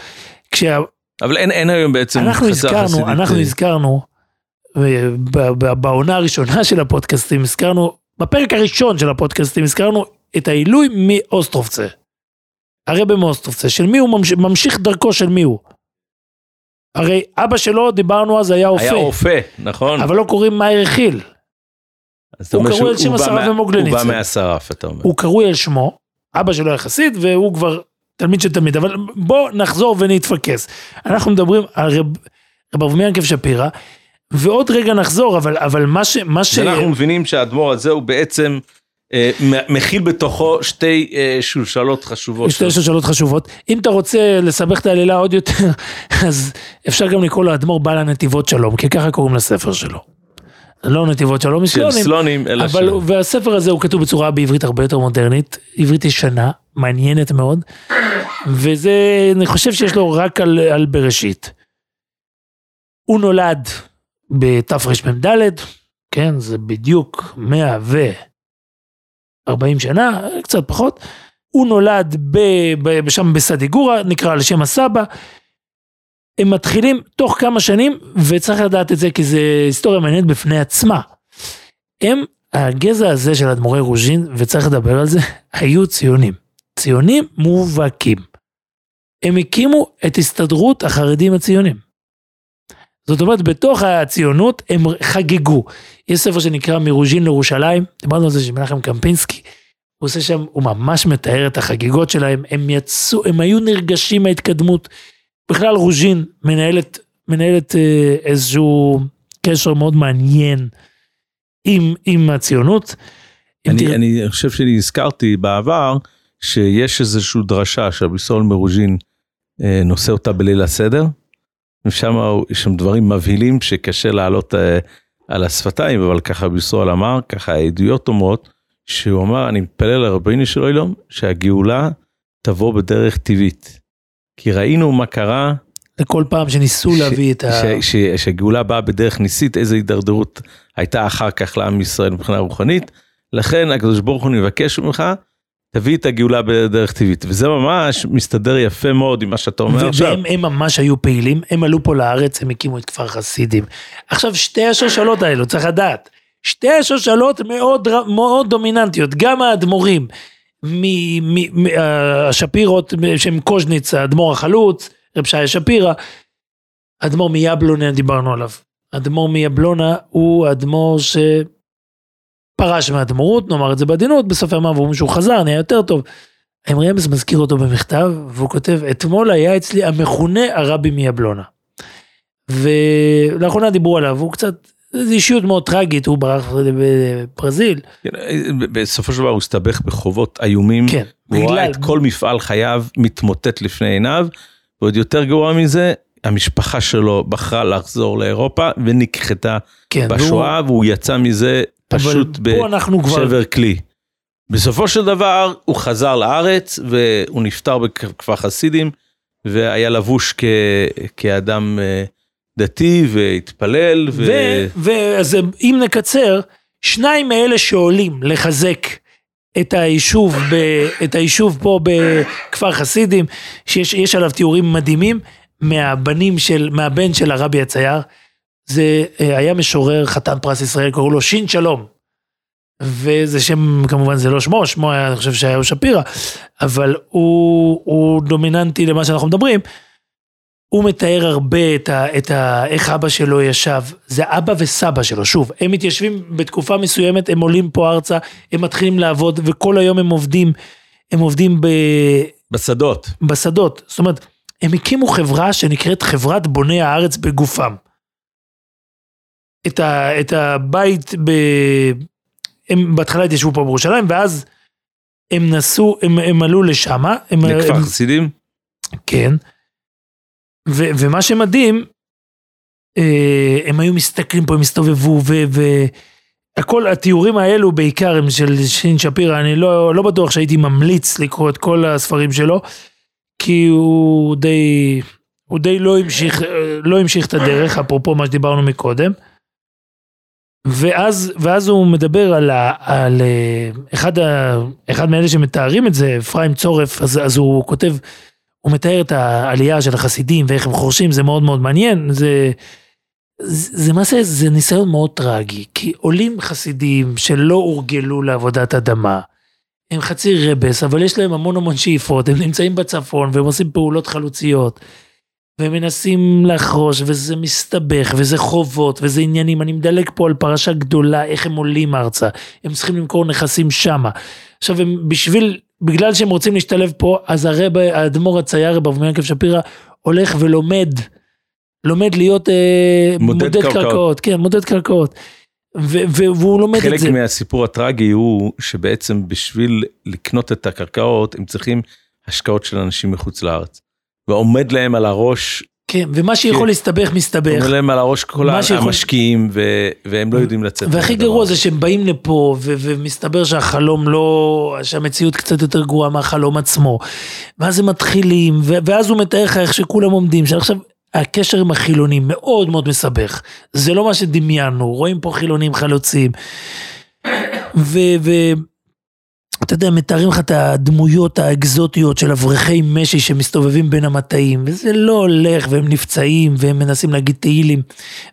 כשה, אבל אין אין היום בעצם אנחנו הזכרנו. אנחנו הזכרנו, בעונה הראשונה של הפודקאסטים, הזכרנו, בפרק הראשון של הפודקאסטים, הזכרנו את העילוי מאוסטרובצה. הרבי מאוסטרובצה, של מי הוא ממשיך, ממשיך דרכו של מי הוא? הרי אבא שלו, דיברנו אז, היה היה אופה, אופה, נכון? אבל לא קוראים מאיר חיל. הוא קרוי על שם השרף במוגלניץ. הוא בא מהשרף, אתה אומר. הוא קרוי על שמו, אבא שלו היה חסיד, והוא כבר תלמיד של תלמיד, אבל בוא נחזור ונתפקס. אנחנו מדברים על רב, רב אברהם ינקב שפירא, ועוד רגע נחזור, אבל, אבל מה ש... מה ש... אנחנו מבינים שהאדמו"ר הזה הוא בעצם אה, מכיל בתוכו שתי אה, שושלות חשובות. שתי שאלות חשובות. אם אתה רוצה לסבך את העלילה עוד יותר, אז אפשר גם לקרוא לו אדמו"ר בעל הנתיבות שלום, כי ככה קוראים לספר שלו. לא נתיבות שלום של מסלונים, סלונים, אלא אבל, של... והספר הזה הוא כתוב בצורה בעברית הרבה יותר מודרנית, עברית ישנה, מעניינת מאוד, וזה, אני חושב שיש לו רק על, על בראשית. הוא נולד בתרמ"ד, כן, זה בדיוק 140 שנה, קצת פחות. הוא נולד ב, ב, שם בסדיגורה, נקרא על שם הסבא. הם מתחילים תוך כמה שנים, וצריך לדעת את זה כי זה היסטוריה מעניינת בפני עצמה. הם, הגזע הזה של אדמו"רי רוז'ין, וצריך לדבר על זה, היו ציונים. ציונים מובהקים. הם הקימו את הסתדרות החרדים הציונים. זאת אומרת, בתוך הציונות הם חגגו. יש ספר שנקרא מרוז'ין לירושלים, דיברנו על זה של מנחם קמפינסקי. הוא עושה שם, הוא ממש מתאר את החגיגות שלהם, הם יצאו, הם היו נרגשים מההתקדמות. בכלל רוז'ין מנהלת, מנהלת אה, איזשהו קשר מאוד מעניין עם, עם הציונות. אני, אני חושב שאני הזכרתי בעבר שיש איזושהי דרשה שהביסול מרוז'ין נושא אותה בליל הסדר. ושם יש שם דברים מבהילים שקשה לעלות אה, על השפתיים, אבל ככה ביסול אמר, ככה העדויות אומרות, שהוא אמר, אני מתפלל לרבינו של אילום, שהגאולה תבוא בדרך טבעית. כי ראינו מה קרה כל פעם שניסו ש- להביא את ה... ש- ש- שהגאולה באה בדרך ניסית, איזה הידרדרות הייתה אחר כך לעם ישראל מבחינה רוחנית. לכן הקדוש ברוך הוא נבקש ממך, תביא את הגאולה בדרך טבעית. וזה ממש מסתדר יפה מאוד עם מה שאתה אומר עכשיו. והם הם ממש היו פעילים, הם עלו פה לארץ, הם הקימו את כפר חסידים. עכשיו שתי השושלות האלו, צריך לדעת, שתי השושלות מאוד, מאוד דומיננטיות, גם האדמו"רים, מ- השפירות שהם קוז'ניץ, האדמו"ר החלוץ, רב שיה שפירא, אדמו"ר מיבלונה דיברנו עליו. אדמו"ר מיבלונה הוא אדמו"ר שפרש מהאדמו"רות, נאמר את זה בעדינות, בסוף הימיו אומרים שהוא חזר, נהיה יותר טוב. האמרי רמז מזכיר אותו במכתב, והוא כותב, אתמול היה אצלי המכונה הרבי מיבלונה. ולאחרונה דיברו עליו, הוא קצת, זו אישיות מאוד טרגית, הוא ברח בברזיל, כן, בסופו של דבר הוא הסתבך בחובות איומים. כן, הוא ראה את כל מפעל חייו מתמוטט לפני עיניו, ועוד יותר גרוע מזה, המשפחה שלו בחרה לחזור לאירופה ונכחתה כן, והוא- בשואה, והוא יצא מזה פשוט כבר, בשבר כלי. בסופו של דבר הוא חזר לארץ והוא נפטר בכפר חסידים והיה לבוש כ... כאדם אה, דתי והתפלל. ו... ו- ואז אם נקצר, שניים מאלה שעולים לחזק את היישוב, ב, את היישוב פה בכפר חסידים, שיש יש עליו תיאורים מדהימים, מהבנים של, מהבן של הרבי הצייר, זה אה, היה משורר חתן פרס ישראל, קראו לו שין שלום. וזה שם, כמובן זה לא שמו, שמו היה, אני חושב שהיה שפירא, אבל הוא, הוא דומיננטי למה שאנחנו מדברים. הוא מתאר הרבה את ה, את ה... איך אבא שלו ישב, זה אבא וסבא שלו, שוב, הם מתיישבים בתקופה מסוימת, הם עולים פה ארצה, הם מתחילים לעבוד, וכל היום הם עובדים, הם עובדים ב, בשדות. בשדות, זאת אומרת, הם הקימו חברה שנקראת חברת בוני הארץ בגופם. את, ה, את הבית, ב, הם בהתחלה התיישבו פה בירושלים, ואז הם נסעו, הם, הם עלו לשמה, הם, לכפר הם, חסידים? כן. ו- ומה שמדהים, אה, הם היו מסתכלים פה, הם הסתובבו, והכל, התיאורים האלו בעיקר הם של שין שפירא, אני לא, לא בטוח שהייתי ממליץ לקרוא את כל הספרים שלו, כי הוא די, הוא די לא המשיך, לא המשיך את הדרך, אפרופו מה שדיברנו מקודם. ואז, ואז הוא מדבר על, ה, על אה, אחד, ה, אחד מאלה שמתארים את זה, אפרים צורף, אז, אז הוא כותב, הוא מתאר את העלייה של החסידים ואיך הם חורשים, זה מאוד מאוד מעניין, זה, זה, זה מעשה, זה ניסיון מאוד טרגי, כי עולים חסידים שלא הורגלו לעבודת אדמה, הם חצי רבס, אבל יש להם המון המון שאיפות, הם נמצאים בצפון והם עושים פעולות חלוציות, ומנסים לחרוש, וזה מסתבך, וזה חובות, וזה עניינים. אני מדלג פה על פרשה גדולה, איך הם עולים ארצה. הם צריכים למכור נכסים שמה. עכשיו, הם בשביל, בגלל שהם רוצים להשתלב פה, אז הרב, האדמו"ר הצייר, רב יעקב שפירא, הולך ולומד, לומד להיות אה, מודד מודד קרקעות. קרקעות. כן, מודד קרקעות. והוא לומד את חלק זה. מהסיפור הטרגי הוא שבעצם בשביל לקנות את הקרקעות הם צריכים השקעות של אנשים מחוץ לארץ. ועומד להם על הראש, כן, ומה שיכול כן. להסתבך מסתבך. עומד להם על הראש כל שיכול- המשקיעים ו- והם לא יודעים לצאת. והכי גרוע. זה שהם באים לפה ו- ומסתבר שהחלום לא, שהמציאות קצת יותר גרועה מהחלום עצמו. ואז הם מתחילים, ו- ואז הוא מתאר לך איך שכולם עומדים. שעכשיו, הקשר עם החילונים מאוד מאוד מסבך. זה לא מה שדמיינו, רואים פה חילונים חלוצים. ואתה יודע, מתארים לך את הדמויות האקזוטיות של אברכי משי שמסתובבים בין המטעים, וזה לא הולך, והם נפצעים, והם מנסים להגיד תהילים.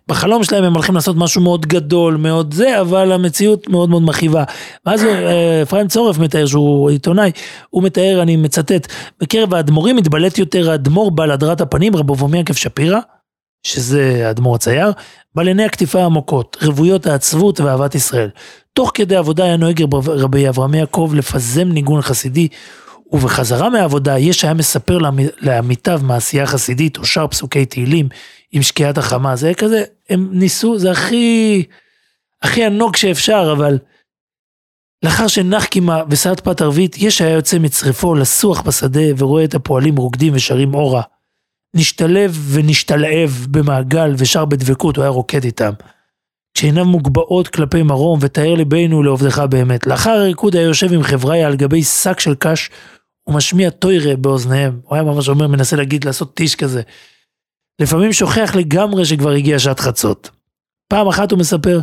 בחלום שלהם הם הולכים לעשות משהו מאוד גדול, מאוד זה, אבל המציאות מאוד מאוד מכאיבה. ואז אה, אפרים צורף מתאר, שהוא עיתונאי, הוא מתאר, אני מצטט, בקרב האדמו"רים מתבלט יותר האדמו"ר בעל הדרת הפנים, רב אברהם יעקב שפירא, שזה האדמו"ר הצייר, בעל עיני הקטיפה העמוקות, רוויות העצבות ואהבת ישראל. תוך כדי עבודה היה נוהג רב- רבי אברהם יעקב לפזם ניגון חסידי, ובחזרה מהעבודה יש היה מספר לעמי- לעמיתיו מעשייה חסידית או שר פסוקי תהילים עם שקיעת החמה, זה כזה, הם ניסו, זה הכי, הכי ענוג שאפשר, אבל לאחר שנח קימה וסעד פת ערבית, יש היה יוצא מצרפו לסוח בשדה ורואה את הפועלים רוקדים ושרים אורה. נשתלב ונשתלהב במעגל ושר בדבקות, הוא היה רוקד איתם. כשעיניו מוגבעות כלפי מרום, ותאר ליבנו לעובדך באמת. לאחר הריקוד היה יושב עם חבריה על גבי שק של קש, ומשמיע טוירה באוזניהם. הוא היה ממש אומר, מנסה להגיד, לעשות טיש כזה. לפעמים שוכח לגמרי שכבר הגיעה שעת חצות. פעם אחת הוא מספר,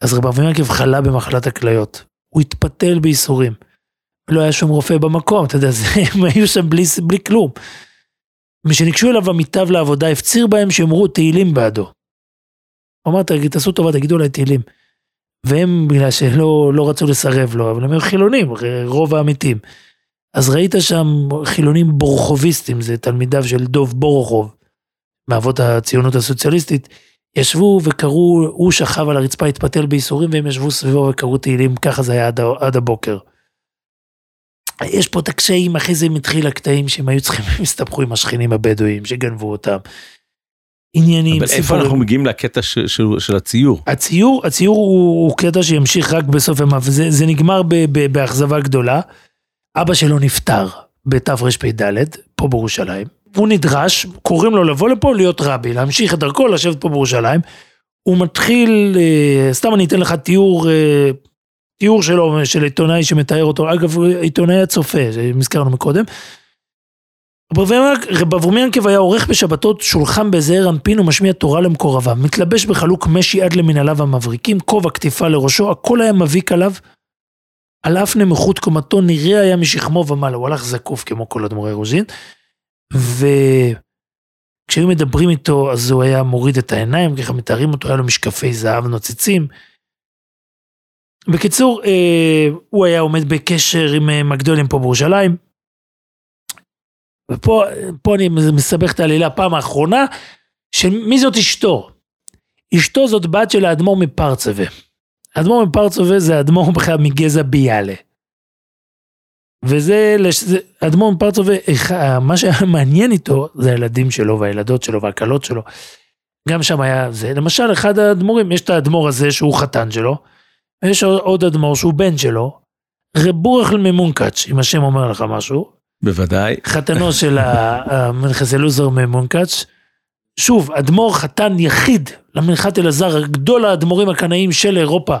אז רב אברהם יעקב חלה במחלת הכליות. הוא התפתל בייסורים. לא היה שום רופא במקום, אתה יודע, הם היו שם בלי, בלי כלום. משניגשו אליו עמיתיו לעבודה, הפציר בהם שיאמרו תהילים בעדו. הוא אמר, "תגיד, תעשו טובה, תגידו עליי תהילים. והם, בגלל שלא לא רצו לסרב לו, אבל הם היו חילונים, רוב העמיתים. אז ראית שם חילונים בורחוביסטים, זה תלמידיו של דוב בורוכוב, מאבות הציונות הסוציאליסטית, ישבו וקראו, הוא שכב על הרצפה, התפתל בייסורים, והם ישבו סביבו וקראו תהילים, ככה זה היה עד, עד הבוקר. יש פה את הקשיים, אחרי זה הם התחיל הקטעים שהם היו צריכים, הם הסתבכו עם השכנים הבדואים שגנבו אותם. עניינים, אבל איפה סיפורים. אנחנו מגיעים לקטע של- של של הציור? הציור, הציור הוא, הוא קטע שימשיך רק בסוף ימיו, זה, זה נגמר ב, ב, באכזבה גדולה. אבא שלו נפטר בתרפ"ד, פה בירושלים. הוא נדרש, קוראים לו לבוא לפה להיות רבי, להמשיך את דרכו, לשבת פה בירושלים. הוא מתחיל, אה, סתם אני אתן לך תיאור, אה, תיאור שלו, של עיתונאי שמתאר אותו, אגב, עיתונאי הצופה, שהזכרנו מקודם. רב אברהם ינקב היה עורך בשבתות שולחן בזעיר אנפין ומשמיע תורה למקורביו, מתלבש בחלוק משי עד למנהליו המבריקים, כובע כתיפה לראשו, הכל היה מביק עליו. על אף נמוכות קומתו נראה היה משכמו ומעלה, הוא הלך זקוף כמו כל אדמו"רי רוז'ין. וכשהיו מדברים איתו אז הוא היה מוריד את העיניים, ככה מתארים אותו, היה לו משקפי זהב נוצצים. בקיצור, אה, הוא היה עומד בקשר עם אה, מגדולים פה בירושלים. ופה פה אני מסבך את העלילה פעם האחרונה, שמי זאת אשתו? אשתו זאת בת של האדמו"ר מפרצווה. האדמו"ר מפרצווה זה האדמו"ר בכלל מגזע ביאלה. וזה, האדמו"ר מפרצווה, מה שהיה מעניין איתו זה הילדים שלו והילדות שלו והכלות שלו. גם שם היה זה, למשל אחד האדמו"רים, יש את האדמו"ר הזה שהוא חתן שלו, ויש עוד אדמו"ר שהוא בן שלו, רב בורחל ממונקאץ', אם השם אומר לך משהו, בוודאי. חתנו של המנחס אלוזר ממונקאץ'. שוב, אדמו"ר חתן יחיד למנחת אלעזר, גדול האדמו"רים הקנאים של אירופה.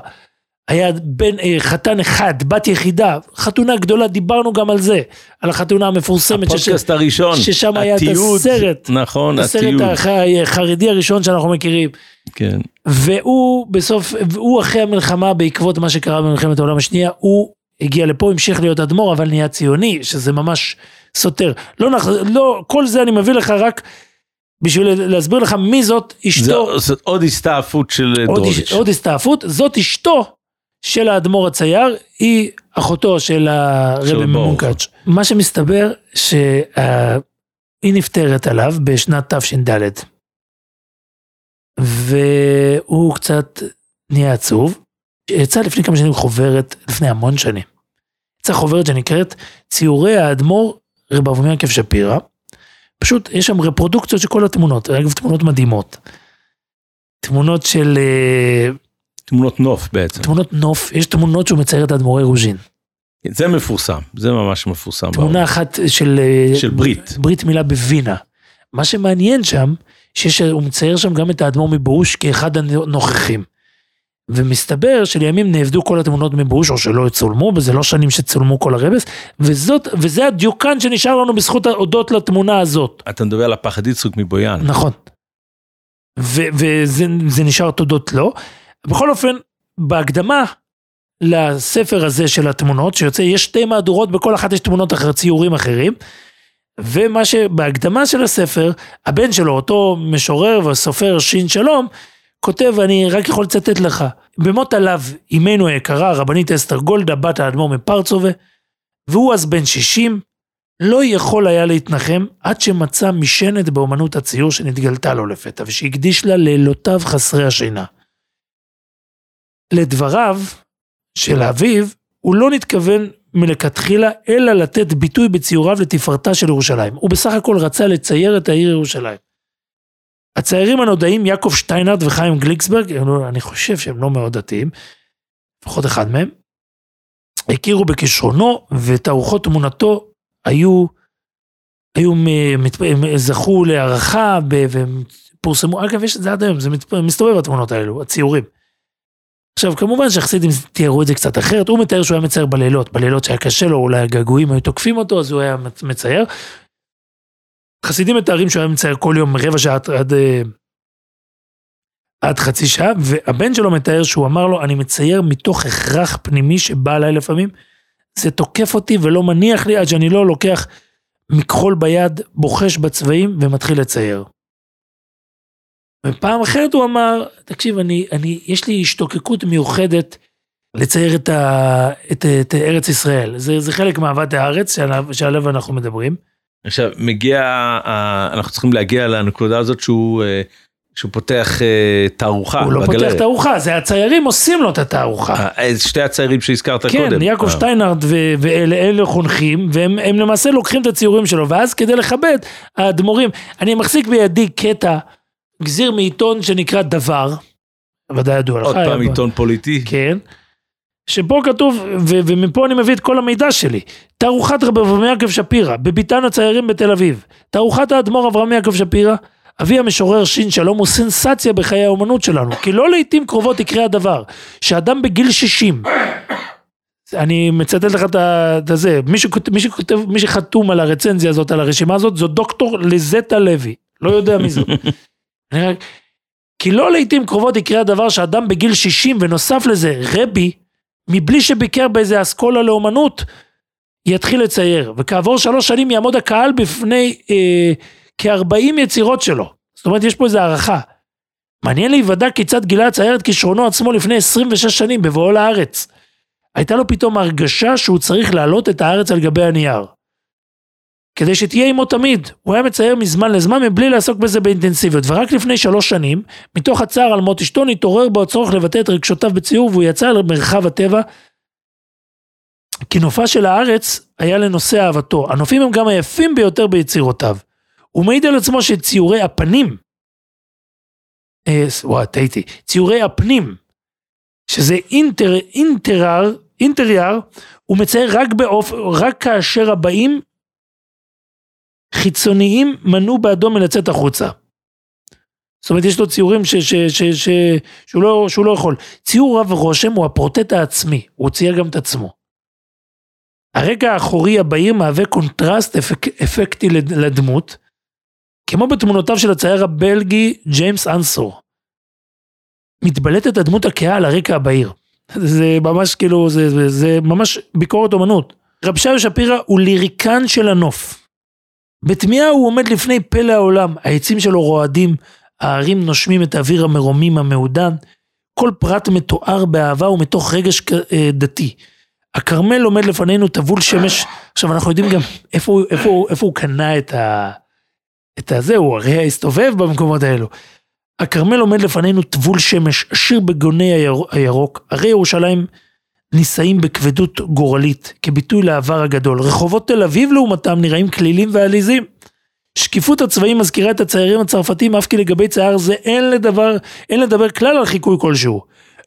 היה בן, אה, חתן אחד, בת יחידה, חתונה גדולה, דיברנו גם על זה, על החתונה המפורסמת, שש- הפודקאסט הראשון. ששם היה את הסרט. נכון, הסרט התיעוד. הח- החרדי הראשון שאנחנו מכירים. כן. והוא בסוף, הוא אחרי המלחמה, בעקבות מה שקרה במלחמת העולם השנייה, הוא הגיע לפה, המשיך להיות אדמו"ר, אבל נהיה ציוני, שזה ממש סותר. לא, נח- לא, כל זה אני מביא לך רק בשביל להסביר לך מי זאת אשתו, זה- זאת עוד הסתעפות של עוד, דרוביץ'. עוד הסתעפות, זאת אשתו של האדמו"ר הצייר, היא אחותו של הרבי. ממונקאץ'. מה שמסתבר, היא נפטרת עליו בשנת תש"ד. והוא קצת נהיה עצוב. יצא לפני כמה שנים חוברת, לפני המון שנים. יצאה חוברת שנקראת ציורי האדמו"ר רב אברהם יעקב שפירא. פשוט יש שם רפרודוקציות של כל התמונות, אגב תמונות מדהימות. תמונות של... אה, תמונות נוף בעצם. תמונות נוף, יש תמונות שהוא מצייר את האדמו"רי רוז'ין. זה מפורסם, זה ממש מפורסם. תמונה בעולם. אחת של... אה, של ברית. ברית מילה בווינה. מה שמעניין שם, שהוא מצייר שם גם את האדמו"ר מברוש כאחד הנוכחים. ומסתבר שלימים נאבדו כל התמונות מברוש או שלא יצולמו, וזה לא שנים שצולמו כל הרבס, וזאת, וזה הדיוקן שנשאר לנו בזכות הודות לתמונה הזאת. אתה מדבר על הפחד יצחוק מבויאן. נכון. ו- וזה זה נשאר תודות לו. בכל אופן, בהקדמה לספר הזה של התמונות, שיוצא, יש שתי מהדורות, בכל אחת יש תמונות אחר, ציורים אחרים. ומה שבהקדמה של הספר, הבן שלו, אותו משורר וסופר שין שלום, כותב, אני רק יכול לצטט לך, במות עליו אמנו היקרה, רבנית אסתר גולדה, בת האדמו"ר מפרצובה, והוא אז בן 60, לא יכול היה להתנחם עד שמצא משענת באומנות הציור שנתגלתה לו לפתע, ושהקדיש לה לילותיו חסרי השינה. לדבריו של אביו, הוא לא נתכוון מלכתחילה, אלא לתת ביטוי בציוריו לתפארתה של ירושלים. הוא בסך הכל רצה לצייר את העיר ירושלים. הציירים הנודעים, יעקב שטיינרד וחיים גליקסברג, אני חושב שהם לא מאוד דתיים, לפחות אחד מהם, הכירו בכישרונו ותערוכות תמונתו היו, היו, זכו להערכה ופורסמו, אגב יש את זה עד היום, זה מסתובב התמונות האלו, הציורים. עכשיו כמובן שהחסידים תיארו את זה קצת אחרת, הוא מתאר שהוא היה מצייר בלילות, בלילות שהיה קשה לו, אולי הגעגועים היו תוקפים אותו, אז הוא היה מצייר. חסידים מתארים שהוא היה מצייר כל יום רבע שעה עד, עד, אה, עד חצי שעה, והבן שלו מתאר שהוא אמר לו, אני מצייר מתוך הכרח פנימי שבא עליי לפעמים, זה תוקף אותי ולא מניח לי עד שאני לא לוקח מכחול ביד, בוחש בצבעים ומתחיל לצייר. ופעם אחרת הוא אמר, תקשיב, אני, אני, יש לי השתוקקות מיוחדת לצייר את, ה, את, את ארץ ישראל. זה, זה חלק מאהבת הארץ שעליו, שעליו אנחנו מדברים. עכשיו מגיע, אנחנו צריכים להגיע לנקודה הזאת שהוא, אה, שהוא פותח אה, תערוכה. הוא לא בגלריה. פותח תערוכה, זה הציירים עושים לו את התערוכה. אה, שתי הציירים שהזכרת כן, קודם. כן, יעקב אה. שטיינרד ואלה אלה חונכים, והם הם למעשה לוקחים את הציורים שלו, ואז כדי לכבד, האדמו"רים, אני מחזיק בידי קטע, גזיר מעיתון שנקרא דבר, ודאי ידוע לך. עוד פעם עיתון פוליטי. כן. שפה כתוב, ו- ומפה אני מביא את כל המידע שלי. תערוכת רב אברהם יעקב שפירא, בביתן הציירים בתל אביב. תערוכת האדמו"ר אברהם יעקב שפירא, אבי המשורר שין שלום הוא סנסציה בחיי האומנות שלנו, כי לא לעיתים קרובות יקרה הדבר, שאדם בגיל 60, אני מצטט לך את ה- את הזה, מי שכותב, מי שכותב, מי שחתום על הרצנזיה הזאת, על הרשימה הזאת, זו דוקטור לזטה לוי, לא יודע מי זאת. כי לא לעיתים קרובות יקרה הדבר שאדם בגיל 60 ונוסף לזה רבי, מבלי שביקר באיזה אסכולה לאומנות, יתחיל לצייר, וכעבור שלוש שנים יעמוד הקהל בפני אה, כ-40 יצירות שלו. זאת אומרת, יש פה איזו הערכה. מעניין להיוודע כיצד גילה לצייר את כישרונו עצמו לפני 26 שנים בבואו לארץ. הייתה לו פתאום הרגשה שהוא צריך להעלות את הארץ על גבי הנייר. כדי שתהיה עמו תמיד. הוא היה מצייר מזמן לזמן מבלי לעסוק בזה באינטנסיביות, ורק לפני שלוש שנים, מתוך הצער על מות אשתו, נתעורר בו הצורך לבטא את רגשותיו בציור, והוא יצא למרחב הטבע. כי נופה של הארץ היה לנושא אהבתו. הנופים הם גם היפים ביותר ביצירותיו. הוא מעיד על עצמו שציורי הפנים, אה, וואי, טעיתי, ציורי הפנים, שזה אינטר, אינטרר, אינטריאר, הוא מצייר רק באופ... רק כאשר הבאים חיצוניים מנעו בעדו מלצאת החוצה. זאת אומרת, יש לו ציורים ש, ש, ש, ש, שהוא, לא, שהוא לא יכול. ציור רב רושם הוא הפורטרט העצמי, הוא צייר גם את עצמו. הרקע האחורי הבהיר מהווה קונטרסט אפק, אפקטיבי לד- לדמות, כמו בתמונותיו של הצייר הבלגי ג'יימס אנסור. מתבלטת הדמות הכהה על הרקע הבהיר. זה ממש כאילו, זה, זה, זה ממש ביקורת אומנות. רב שי שפירא הוא ליריקן של הנוף. בתמיהה הוא עומד לפני פלא העולם, העצים שלו רועדים, הערים נושמים את האוויר המרומם המעודן, כל פרט מתואר באהבה ומתוך רגש אה, דתי. הכרמל עומד לפנינו טבול שמש, עכשיו אנחנו יודעים גם איפה, איפה, איפה הוא קנה את, ה, את הזה, הוא הרי הסתובב במקומות האלו. הכרמל עומד לפנינו טבול שמש, עשיר בגוני היר, הירוק, הרי ירושלים נישאים בכבדות גורלית, כביטוי לעבר הגדול. רחובות תל אביב לעומתם נראים כלילים ועליזים. שקיפות הצבעים מזכירה את הציירים הצרפתים, אף כי לגבי צייר זה אין לדבר, אין לדבר כלל על חיקוי כלשהו.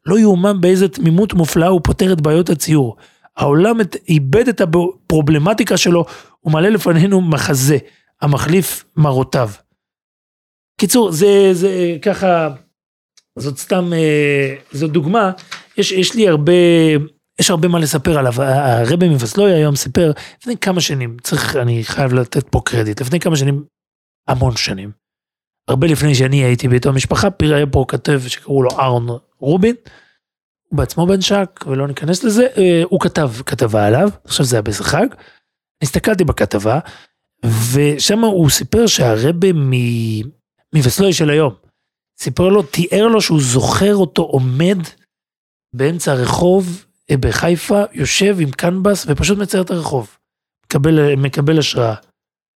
לא יאומן באיזה תמימות מופלאה הוא פותר את בעיות הציור. העולם את, איבד את הפרובלמטיקה שלו ומעלה לפנינו מחזה, המחליף מרותיו. קיצור, זה, זה ככה, זאת סתם, אה, זאת דוגמה, יש, יש לי הרבה, יש הרבה מה לספר עליו, הרבי מווסלוי היום סיפר לפני כמה שנים, צריך, אני חייב לתת פה קרדיט, לפני כמה שנים, המון שנים, הרבה לפני שאני הייתי באיתו המשפחה, היה פה כתב שקראו לו אהרון רובין, הוא בעצמו בן שק, ולא ניכנס לזה, אה, הוא כתב כתבה עליו, עכשיו זה היה באיזה חג, הסתכלתי בכתבה, ושם הוא סיפר שהרבה מווסלוי של היום, סיפר לו, תיאר לו שהוא זוכר אותו עומד באמצע הרחוב אה, בחיפה, יושב עם קנבס ופשוט מצייר את הרחוב. מקבל, מקבל השראה.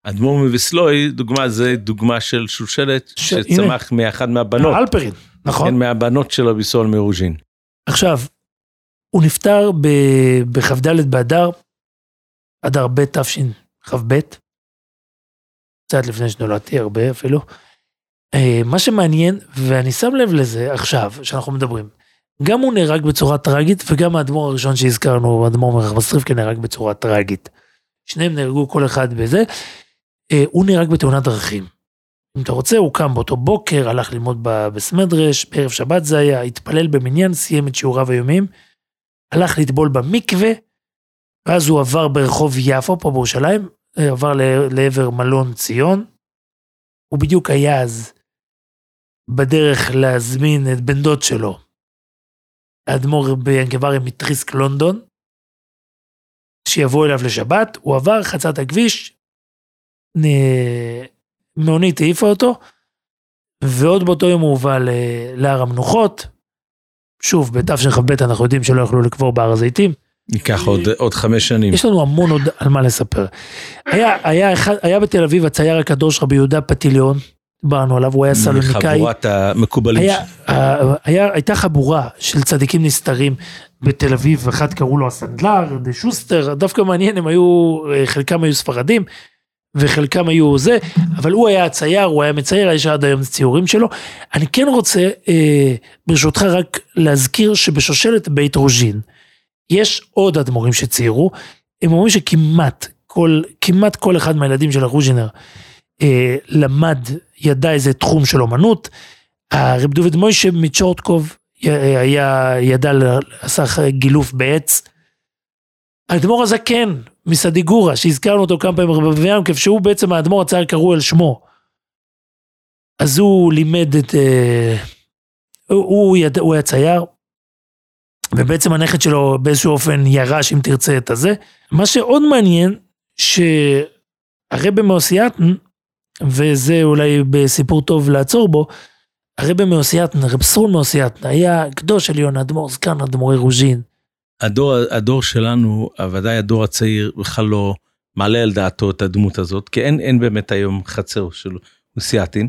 אדמו"ר מוויסלוי, דוגמה, זה דוגמה של שושלת ש... שצמח הנה, מאחד מהבנות. אלפרין, נכון. כן, מהבנות של אביסול מרוז'ין. עכשיו, הוא נפטר בכ"ד באדר, אדר ב' תשכ"ב, קצת לפני שנולדתי, הרבה אפילו. אה, מה שמעניין, ואני שם לב לזה עכשיו, שאנחנו מדברים, גם הוא נהרג בצורה טרגית, וגם האדמו"ר הראשון שהזכרנו, האדמו"ר מרח מסריפקי נהרג בצורה טרגית. שניהם נהרגו כל אחד בזה. אה, הוא נהרג בתאונת דרכים. אם אתה רוצה, הוא קם באותו בוקר, הלך ללמוד בסמדרש, בערב שבת זה היה, התפלל במניין, סיים את שיעוריו היומיים, הלך לטבול במקווה, ואז הוא עבר ברחוב יפו, פה בירושלים, אה, עבר לעבר מלון ציון. הוא בדיוק היה אז בדרך להזמין את בן דוד שלו, האדמו"ר ביאנקווארי מטריסק לונדון, שיבוא אליו לשבת, הוא עבר, חצה את הכביש, מונית העיפה אותו, ועוד באותו יום הוא הובא להר המנוחות. שוב, בתשכ"ב אנחנו יודעים שלא יכלו לקבור בהר הזיתים. ייקח עוד, עוד חמש שנים. יש לנו המון עוד על מה לספר. היה, היה, אחד, היה בתל אביב הצייר הקדוש רבי יהודה פטיליון, דיברנו עליו, הוא היה סלוניקאי. חבורת המקובלים. היה, היה, הייתה חבורה של צדיקים נסתרים בתל אביב, אחד קראו לו הסנדלר, דה שוסטר, דווקא מעניין, הם היו, חלקם היו ספרדים, וחלקם היו זה, אבל הוא היה הצייר, הוא היה מצייר, יש עד היום ציורים שלו. אני כן רוצה, אה, ברשותך, רק להזכיר שבשושלת בית רוז'ין, יש עוד אדמו"רים שציירו, הם אומרים שכמעט כל, כמעט כל אחד מהילדים של הרוז'ינר אה, למד, ידע איזה תחום של אומנות. הרב דוד מוישה מצ'ורטקוב היה, ידע, עשה גילוף בעץ. האדמו"ר הזקן מסדיגורה, שהזכרנו אותו כמה פעמים רבי ינקב, שהוא בעצם האדמו"ר הצייר קראו על שמו. אז הוא לימד את... אה, הוא, הוא, יד, הוא היה צייר, ובעצם הנכד שלו באיזשהו אופן ירש, אם תרצה, את הזה. מה שעוד מעניין, שהרבה מאוסייתן, וזה אולי בסיפור טוב לעצור בו, הרבה מאוסייתן, רב סרול מאוסייתן, היה קדוש עליון, אדמו"ר זקן, אדמו"רי רוז'ין. הדור, הדור שלנו, ודאי הדור הצעיר, בכלל לא מעלה על דעתו את הדמות הזאת, כי אין, אין באמת היום חצר של אוסייתין,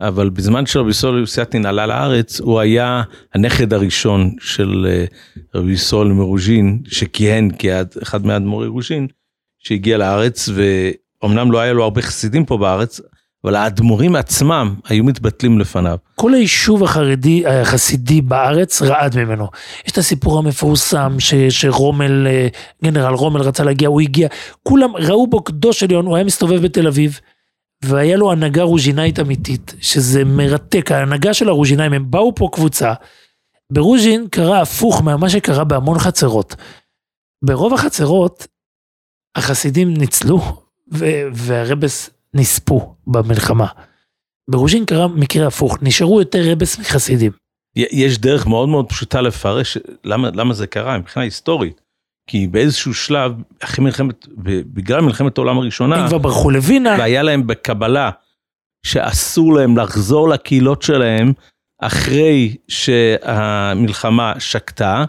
אבל בזמן שרבי סול אוסייתין עלה לארץ, הוא היה הנכד הראשון של אה, רבי סול מרוז'ין, שכיהן כאחד מאדמו"רי רוז'ין, שהגיע לארץ, ואומנם לא היה לו הרבה חסידים פה בארץ, אבל האדמו"רים עצמם היו מתבטלים לפניו. כל היישוב החרדי, החסידי בארץ רעד ממנו. יש את הסיפור המפורסם ש, שרומל, אה, גנרל רומל רצה להגיע, הוא הגיע, כולם ראו בו קדוש עליון, הוא היה מסתובב בתל אביב, והיה לו הנהגה רוז'ינאית אמיתית, שזה מרתק, ההנהגה של הרוז'ינאים, הם באו פה קבוצה, ברוז'ין קרה הפוך ממה שקרה בהמון חצרות. ברוב החצרות, החסידים ניצלו, והרבס נספו במלחמה. ברוז'ין קרה מקרה הפוך, נשארו יותר רבס מחסידים. יש דרך מאוד מאוד פשוטה לפרש למה, למה זה קרה מבחינה היסטורית. כי באיזשהו שלב, אחרי מלחמת, בגלל מלחמת העולם הראשונה, הם כבר ברחו לווינה. והיה להם בקבלה שאסור להם לחזור לקהילות שלהם אחרי שהמלחמה שקטה,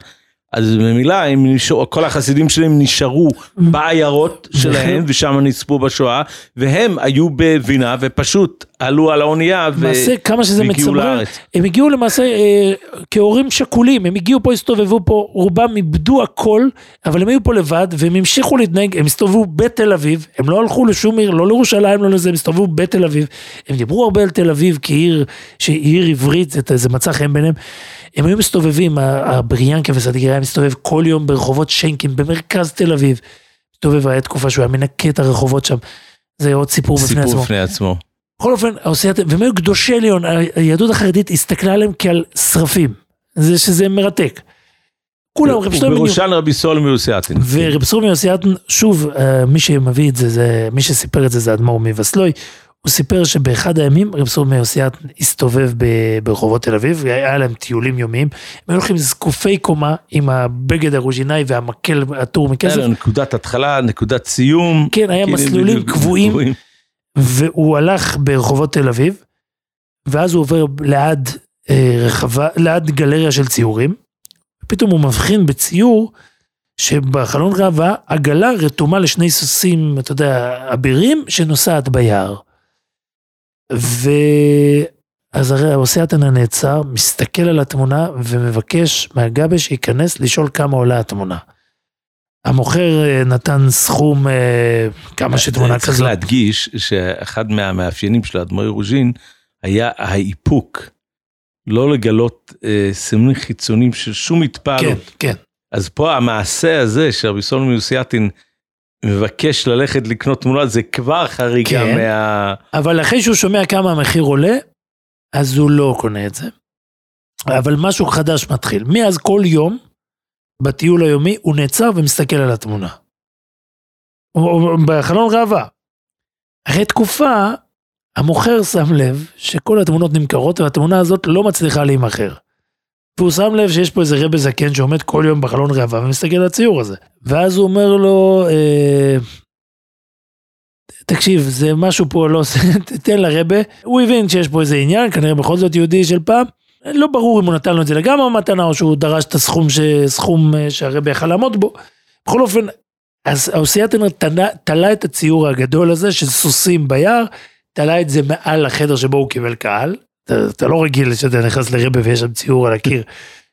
אז ממילא הם נשארו, כל החסידים שלהם נשארו בעיירות שלהם ושם נספו בשואה והם היו בווינה ופשוט עלו על האונייה ו- למעשה, כמה שזה והגיעו מצמרר. הם הגיעו למעשה אה, כהורים שכולים, הם הגיעו פה, הסתובבו פה, רובם איבדו הכל, אבל הם היו פה לבד, והם המשיכו להתנהג, הם הסתובבו בתל אביב, הם לא הלכו לשום עיר, לא לירושלים, לא לזה, הם הסתובבו בתל אביב, הם דיברו הרבה על תל אביב כעיר, שהיא עיר עברית, זה, זה מצא חן ביניהם, הם היו מסתובבים, הבריאנקה וסדיגר היה מסתובב כל יום ברחובות שיינקין, במרכז תל אביב, מסתובב, היה תקופה שהוא היה מנקה את הרחובות שם, זה עוד סיפור בפני סיפור עצמו. בפני עצמו. בכל אופן, והם היו קדושי עליון, היהדות החרדית הסתכלה עליהם כעל שרפים, זה שזה מרתק. כולם, רב שלמה בן ובראשן רבי סולומי יוסייתין. ורב סרומי יוסייתן, שוב, אה, מי שמביא את זה, זה, מי שסיפר את זה זה אדמו"ר מווסלוי, הוא סיפר שבאחד הימים רב סרומי יוסייתן הסתובב ברחובות תל אביב, היה להם טיולים יומיים, הם היו הולכים זקופי קומה עם הבגד הרוז'ינאי והמקל עטור היה מכסף, לו נקודת התחלה, נקודת סיום. כן, היה כאילו, מסלולים קבועים, והוא הלך ברחובות תל אביב, ואז הוא עובר ליד אה, רחבה, ליד גלריה של ציורים, ופתאום הוא מבחין בציור שבחלון ראווה עגלה רתומה לשני סוסים, אתה יודע, אבירים, שנוסעת ביער. ואז הרי האוסייתנה נעצר, מסתכל על התמונה ומבקש מהגבה שייכנס לשאול כמה עולה התמונה. המוכר אה, נתן סכום, אה, כמה שתמונה צריך כזאת. להדגיש שאחד מהמאפיינים של האדמו"ר רוז'ין היה האיפוק. לא לגלות אה, סמלים חיצוניים של שום כן, התפעלות. כן. אז פה המעשה הזה שרבי סולומי יוסייתין מבקש ללכת לקנות תמונה זה כבר חריגה כן. מה... אבל אחרי שהוא שומע כמה המחיר עולה, אז הוא לא קונה את זה. אבל משהו חדש מתחיל. מאז כל יום, בטיול היומי, הוא נעצר ומסתכל על התמונה. בחלון ראווה. אחרי תקופה, המוכר שם לב שכל התמונות נמכרות והתמונה הזאת לא מצליחה להימכר. והוא שם לב שיש פה איזה רבה זקן שעומד כל יום בחלון ראווה ומסתכל על הציור הזה. ואז הוא אומר לו, אה, תקשיב, זה משהו פה לא עושה, תן לרבה. הוא הבין שיש פה איזה עניין, כנראה בכל זאת יהודי של פעם. לא ברור אם הוא נתן לו את זה לגמרי מתנה או שהוא דרש את הסכום, ש... סכום אה, שהרבה יכל לעמוד בו. בכל אופן, אז האוסייתנר תלה את הציור הגדול הזה של סוסים ביער, תלה את זה מעל החדר שבו הוא קיבל קהל. אתה, אתה לא רגיל שאתה נכנס לרבה ויש שם ציור על הקיר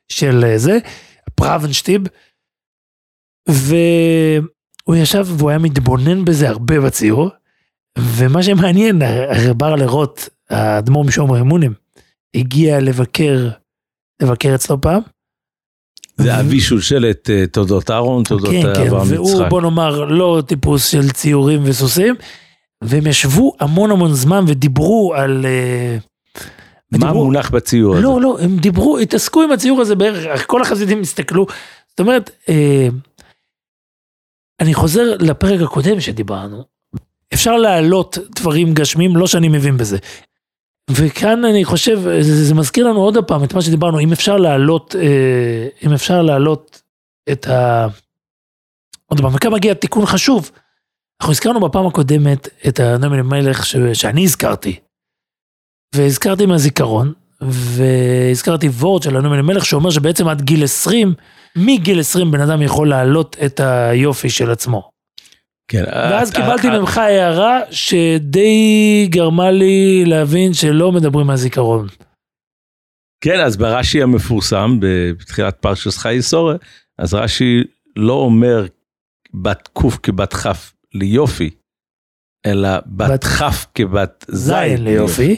של אה, זה, פראבנשטיב. והוא ישב והוא היה מתבונן בזה הרבה בציור. ומה שמעניין, הרי בר לרוט, האדמו"ר משומר אמונים, הגיע לבקר, לבקר אצלו פעם. זה אבי שושלת אה, תולדות אהרון, תולדות כן, כן, אברהם והוא יצחק. בוא נאמר לא טיפוס של ציורים וסוסים, והם ישבו המון המון זמן ודיברו על... אה, מה ודיברו- מונח בציור הזה? לא, לא, הם דיברו, התעסקו עם הציור הזה בערך, כל החסידים הסתכלו. זאת אומרת, אה, אני חוזר לפרק הקודם שדיברנו, אפשר להעלות דברים גשמים, לא שאני מבין בזה. וכאן אני חושב, זה, זה מזכיר לנו עוד פעם את מה שדיברנו, אם אפשר להעלות, אה, אם אפשר להעלות את ה... עוד פעם, וכאן מגיע תיקון חשוב. אנחנו הזכרנו בפעם הקודמת את הנאום אלימלך ש... שאני הזכרתי. והזכרתי מהזיכרון, והזכרתי וורד של הנאום אלימלך שאומר שבעצם עד גיל 20, מגיל 20 בן אדם יכול להעלות את היופי של עצמו. כן, ואז אה, קיבלתי אה, ממך הערה שדי גרמה לי להבין שלא מדברים מהזיכרון. כן, אז ברש"י המפורסם, בתחילת פרשת חיי סורר, אז רש"י לא אומר בת ק' כבת כ' ליופי, אלא בת בת כ' כבת זין ליופי.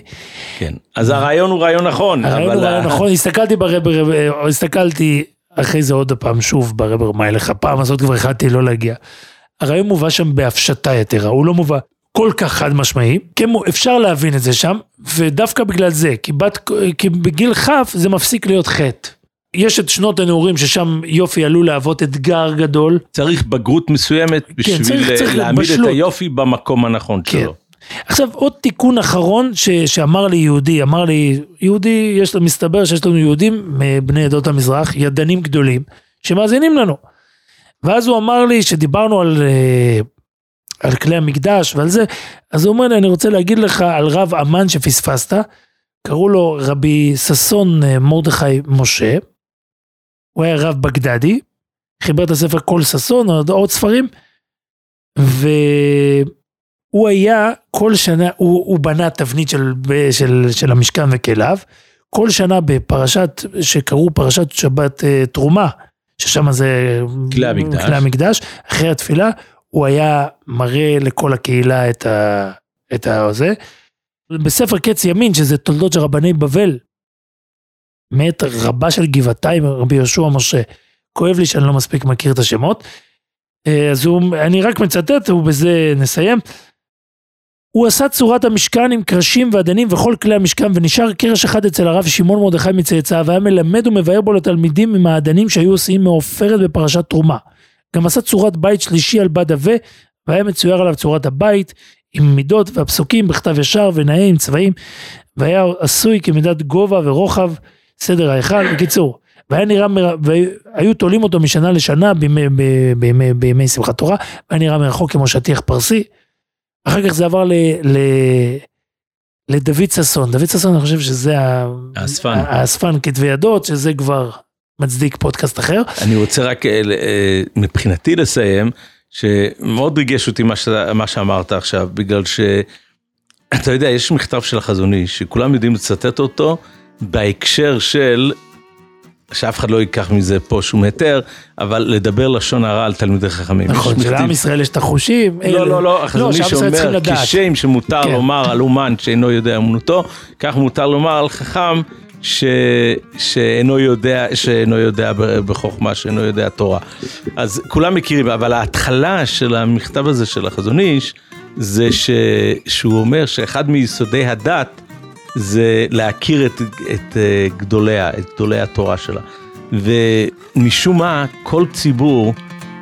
כן, אז הרעיון הוא רעיון נכון. הרעיון הוא רעיון נכון, הסתכלתי ברבר, הסתכלתי אחרי זה עוד פעם שוב ברבר מיילך, הפעם הזאת כבר החלטתי לא להגיע. הרעיון מובא שם בהפשטה יתרה, הוא לא מובא כל כך חד משמעי, כן אפשר להבין את זה שם, ודווקא בגלל זה, כי, בת, כי בגיל כ' זה מפסיק להיות חטא. יש את שנות הנעורים ששם יופי עלול להוות אתגר גדול, צריך בגרות מסוימת בשביל כן, צריך- צריך להעמיד את בשלות. היופי במקום הנכון כן. שלו. עכשיו עוד תיקון אחרון ש, שאמר לי יהודי, אמר לי, יהודי, יש לנו, מסתבר שיש לנו יהודים מבני עדות המזרח, ידענים גדולים, שמאזינים לנו. ואז הוא אמר לי שדיברנו על, אה, על כלי המקדש ועל זה, אז הוא אומר לי, אני רוצה להגיד לך על רב אמן שפספסת, קראו לו רבי ששון אה, מרדכי משה, הוא היה רב בגדדי, חיבר את הספר קול ששון, עוד, עוד ספרים, והוא היה כל שנה, הוא, הוא בנה תבנית של, של, של המשכן וכליו, כל שנה בפרשת, שקראו פרשת שבת אה, תרומה, ששם זה כלי המקדש. כלי המקדש, אחרי התפילה, הוא היה מראה לכל הקהילה את ה... את הזה. בספר קץ ימין, שזה תולדות של רבני בבל, מאת רבה של גבעתיים, רבי יהושע משה. כואב לי שאני לא מספיק מכיר את השמות. אה, אז הוא, אני רק מצטט, ובזה נסיים. הוא עשה צורת המשכן עם קרשים ואדנים וכל כלי המשכן, ונשאר קרש אחד אצל הרב שמעון מרדכי מצאצאיו, והיה מלמד ומבאר בו לתלמידים עם האדנים שהיו עושים מעופרת בפרשת תרומה. גם עשה צורת בית שלישי על בד עבה, והיה מצויר עליו צורת הבית, עם מידות והפסוקים בכתב ישר ונאה עם צבעים, והיה עשוי כמידת גובה ורוחב סדר ההיכל. בקיצור, והיה נראה. והיו תולים אותו משנה לשנה בימי, בימי, בימי שמחת תורה, והיה נראה מרחוק כמו שטיח פרסי. אחר כך זה עבר ל... ל... לדוד ששון, דוד ששון אני חושב שזה האספן. האספן כתבי ידות, שזה כבר מצדיק פודקאסט אחר. אני רוצה רק אה, אה, מבחינתי לסיים, שמאוד ריגש אותי מה, ש... מה שאמרת עכשיו, בגלל שאתה יודע, יש מכתב של החזון איש, שכולם יודעים לצטט אותו בהקשר של, שאף אחד לא ייקח מזה פה שום היתר, אבל לדבר לשון הרע על תלמידי חכמים. נכון, שלעם ישראל יש את החושים. לא, לא, לא, החזון שעם איש ישראל צריכים אומר, לדעת. כשם שמותר כן. לומר על אומן שאינו יודע אמונתו, כך מותר לומר על חכם ש... שאינו יודע, שאינו יודע בחוכמה, שאינו יודע תורה. אז כולם מכירים, אבל ההתחלה של המכתב הזה של החזון איש, זה ש... שהוא אומר שאחד מיסודי הדת זה להכיר את, את אה, גדוליה, את גדולי התורה שלה. ומשום מה, כל ציבור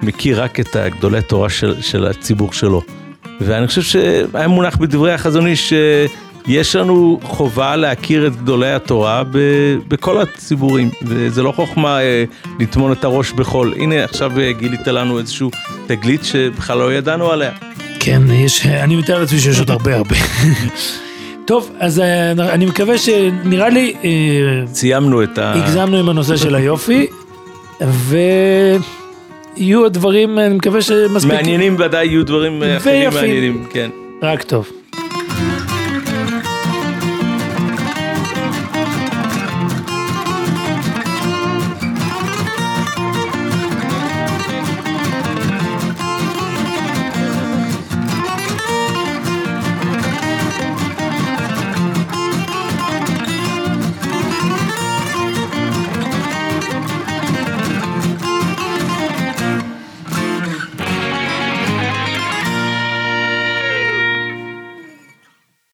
מכיר רק את גדולי תורה של, של הציבור שלו. ואני חושב שהיה מונח בדברי החזון איש שיש לנו חובה להכיר את גדולי התורה ב, בכל הציבורים, וזה לא חוכמה אה, לטמון את הראש בחול. הנה עכשיו אה, גילית לנו איזשהו תגלית שבכלל לא ידענו עליה. כן, יש, אני מתאר לעצמי שיש עוד הרבה הרבה. טוב, אז אה, אני מקווה שנראה לי, אה, סיימנו את ה... הגזמנו עם הנושא של היופי, ויהיו עוד דברים, אני מקווה שמספיק, מעניינים ודאי יהיו דברים אה, אחרים. מעניינים, כן. רק טוב.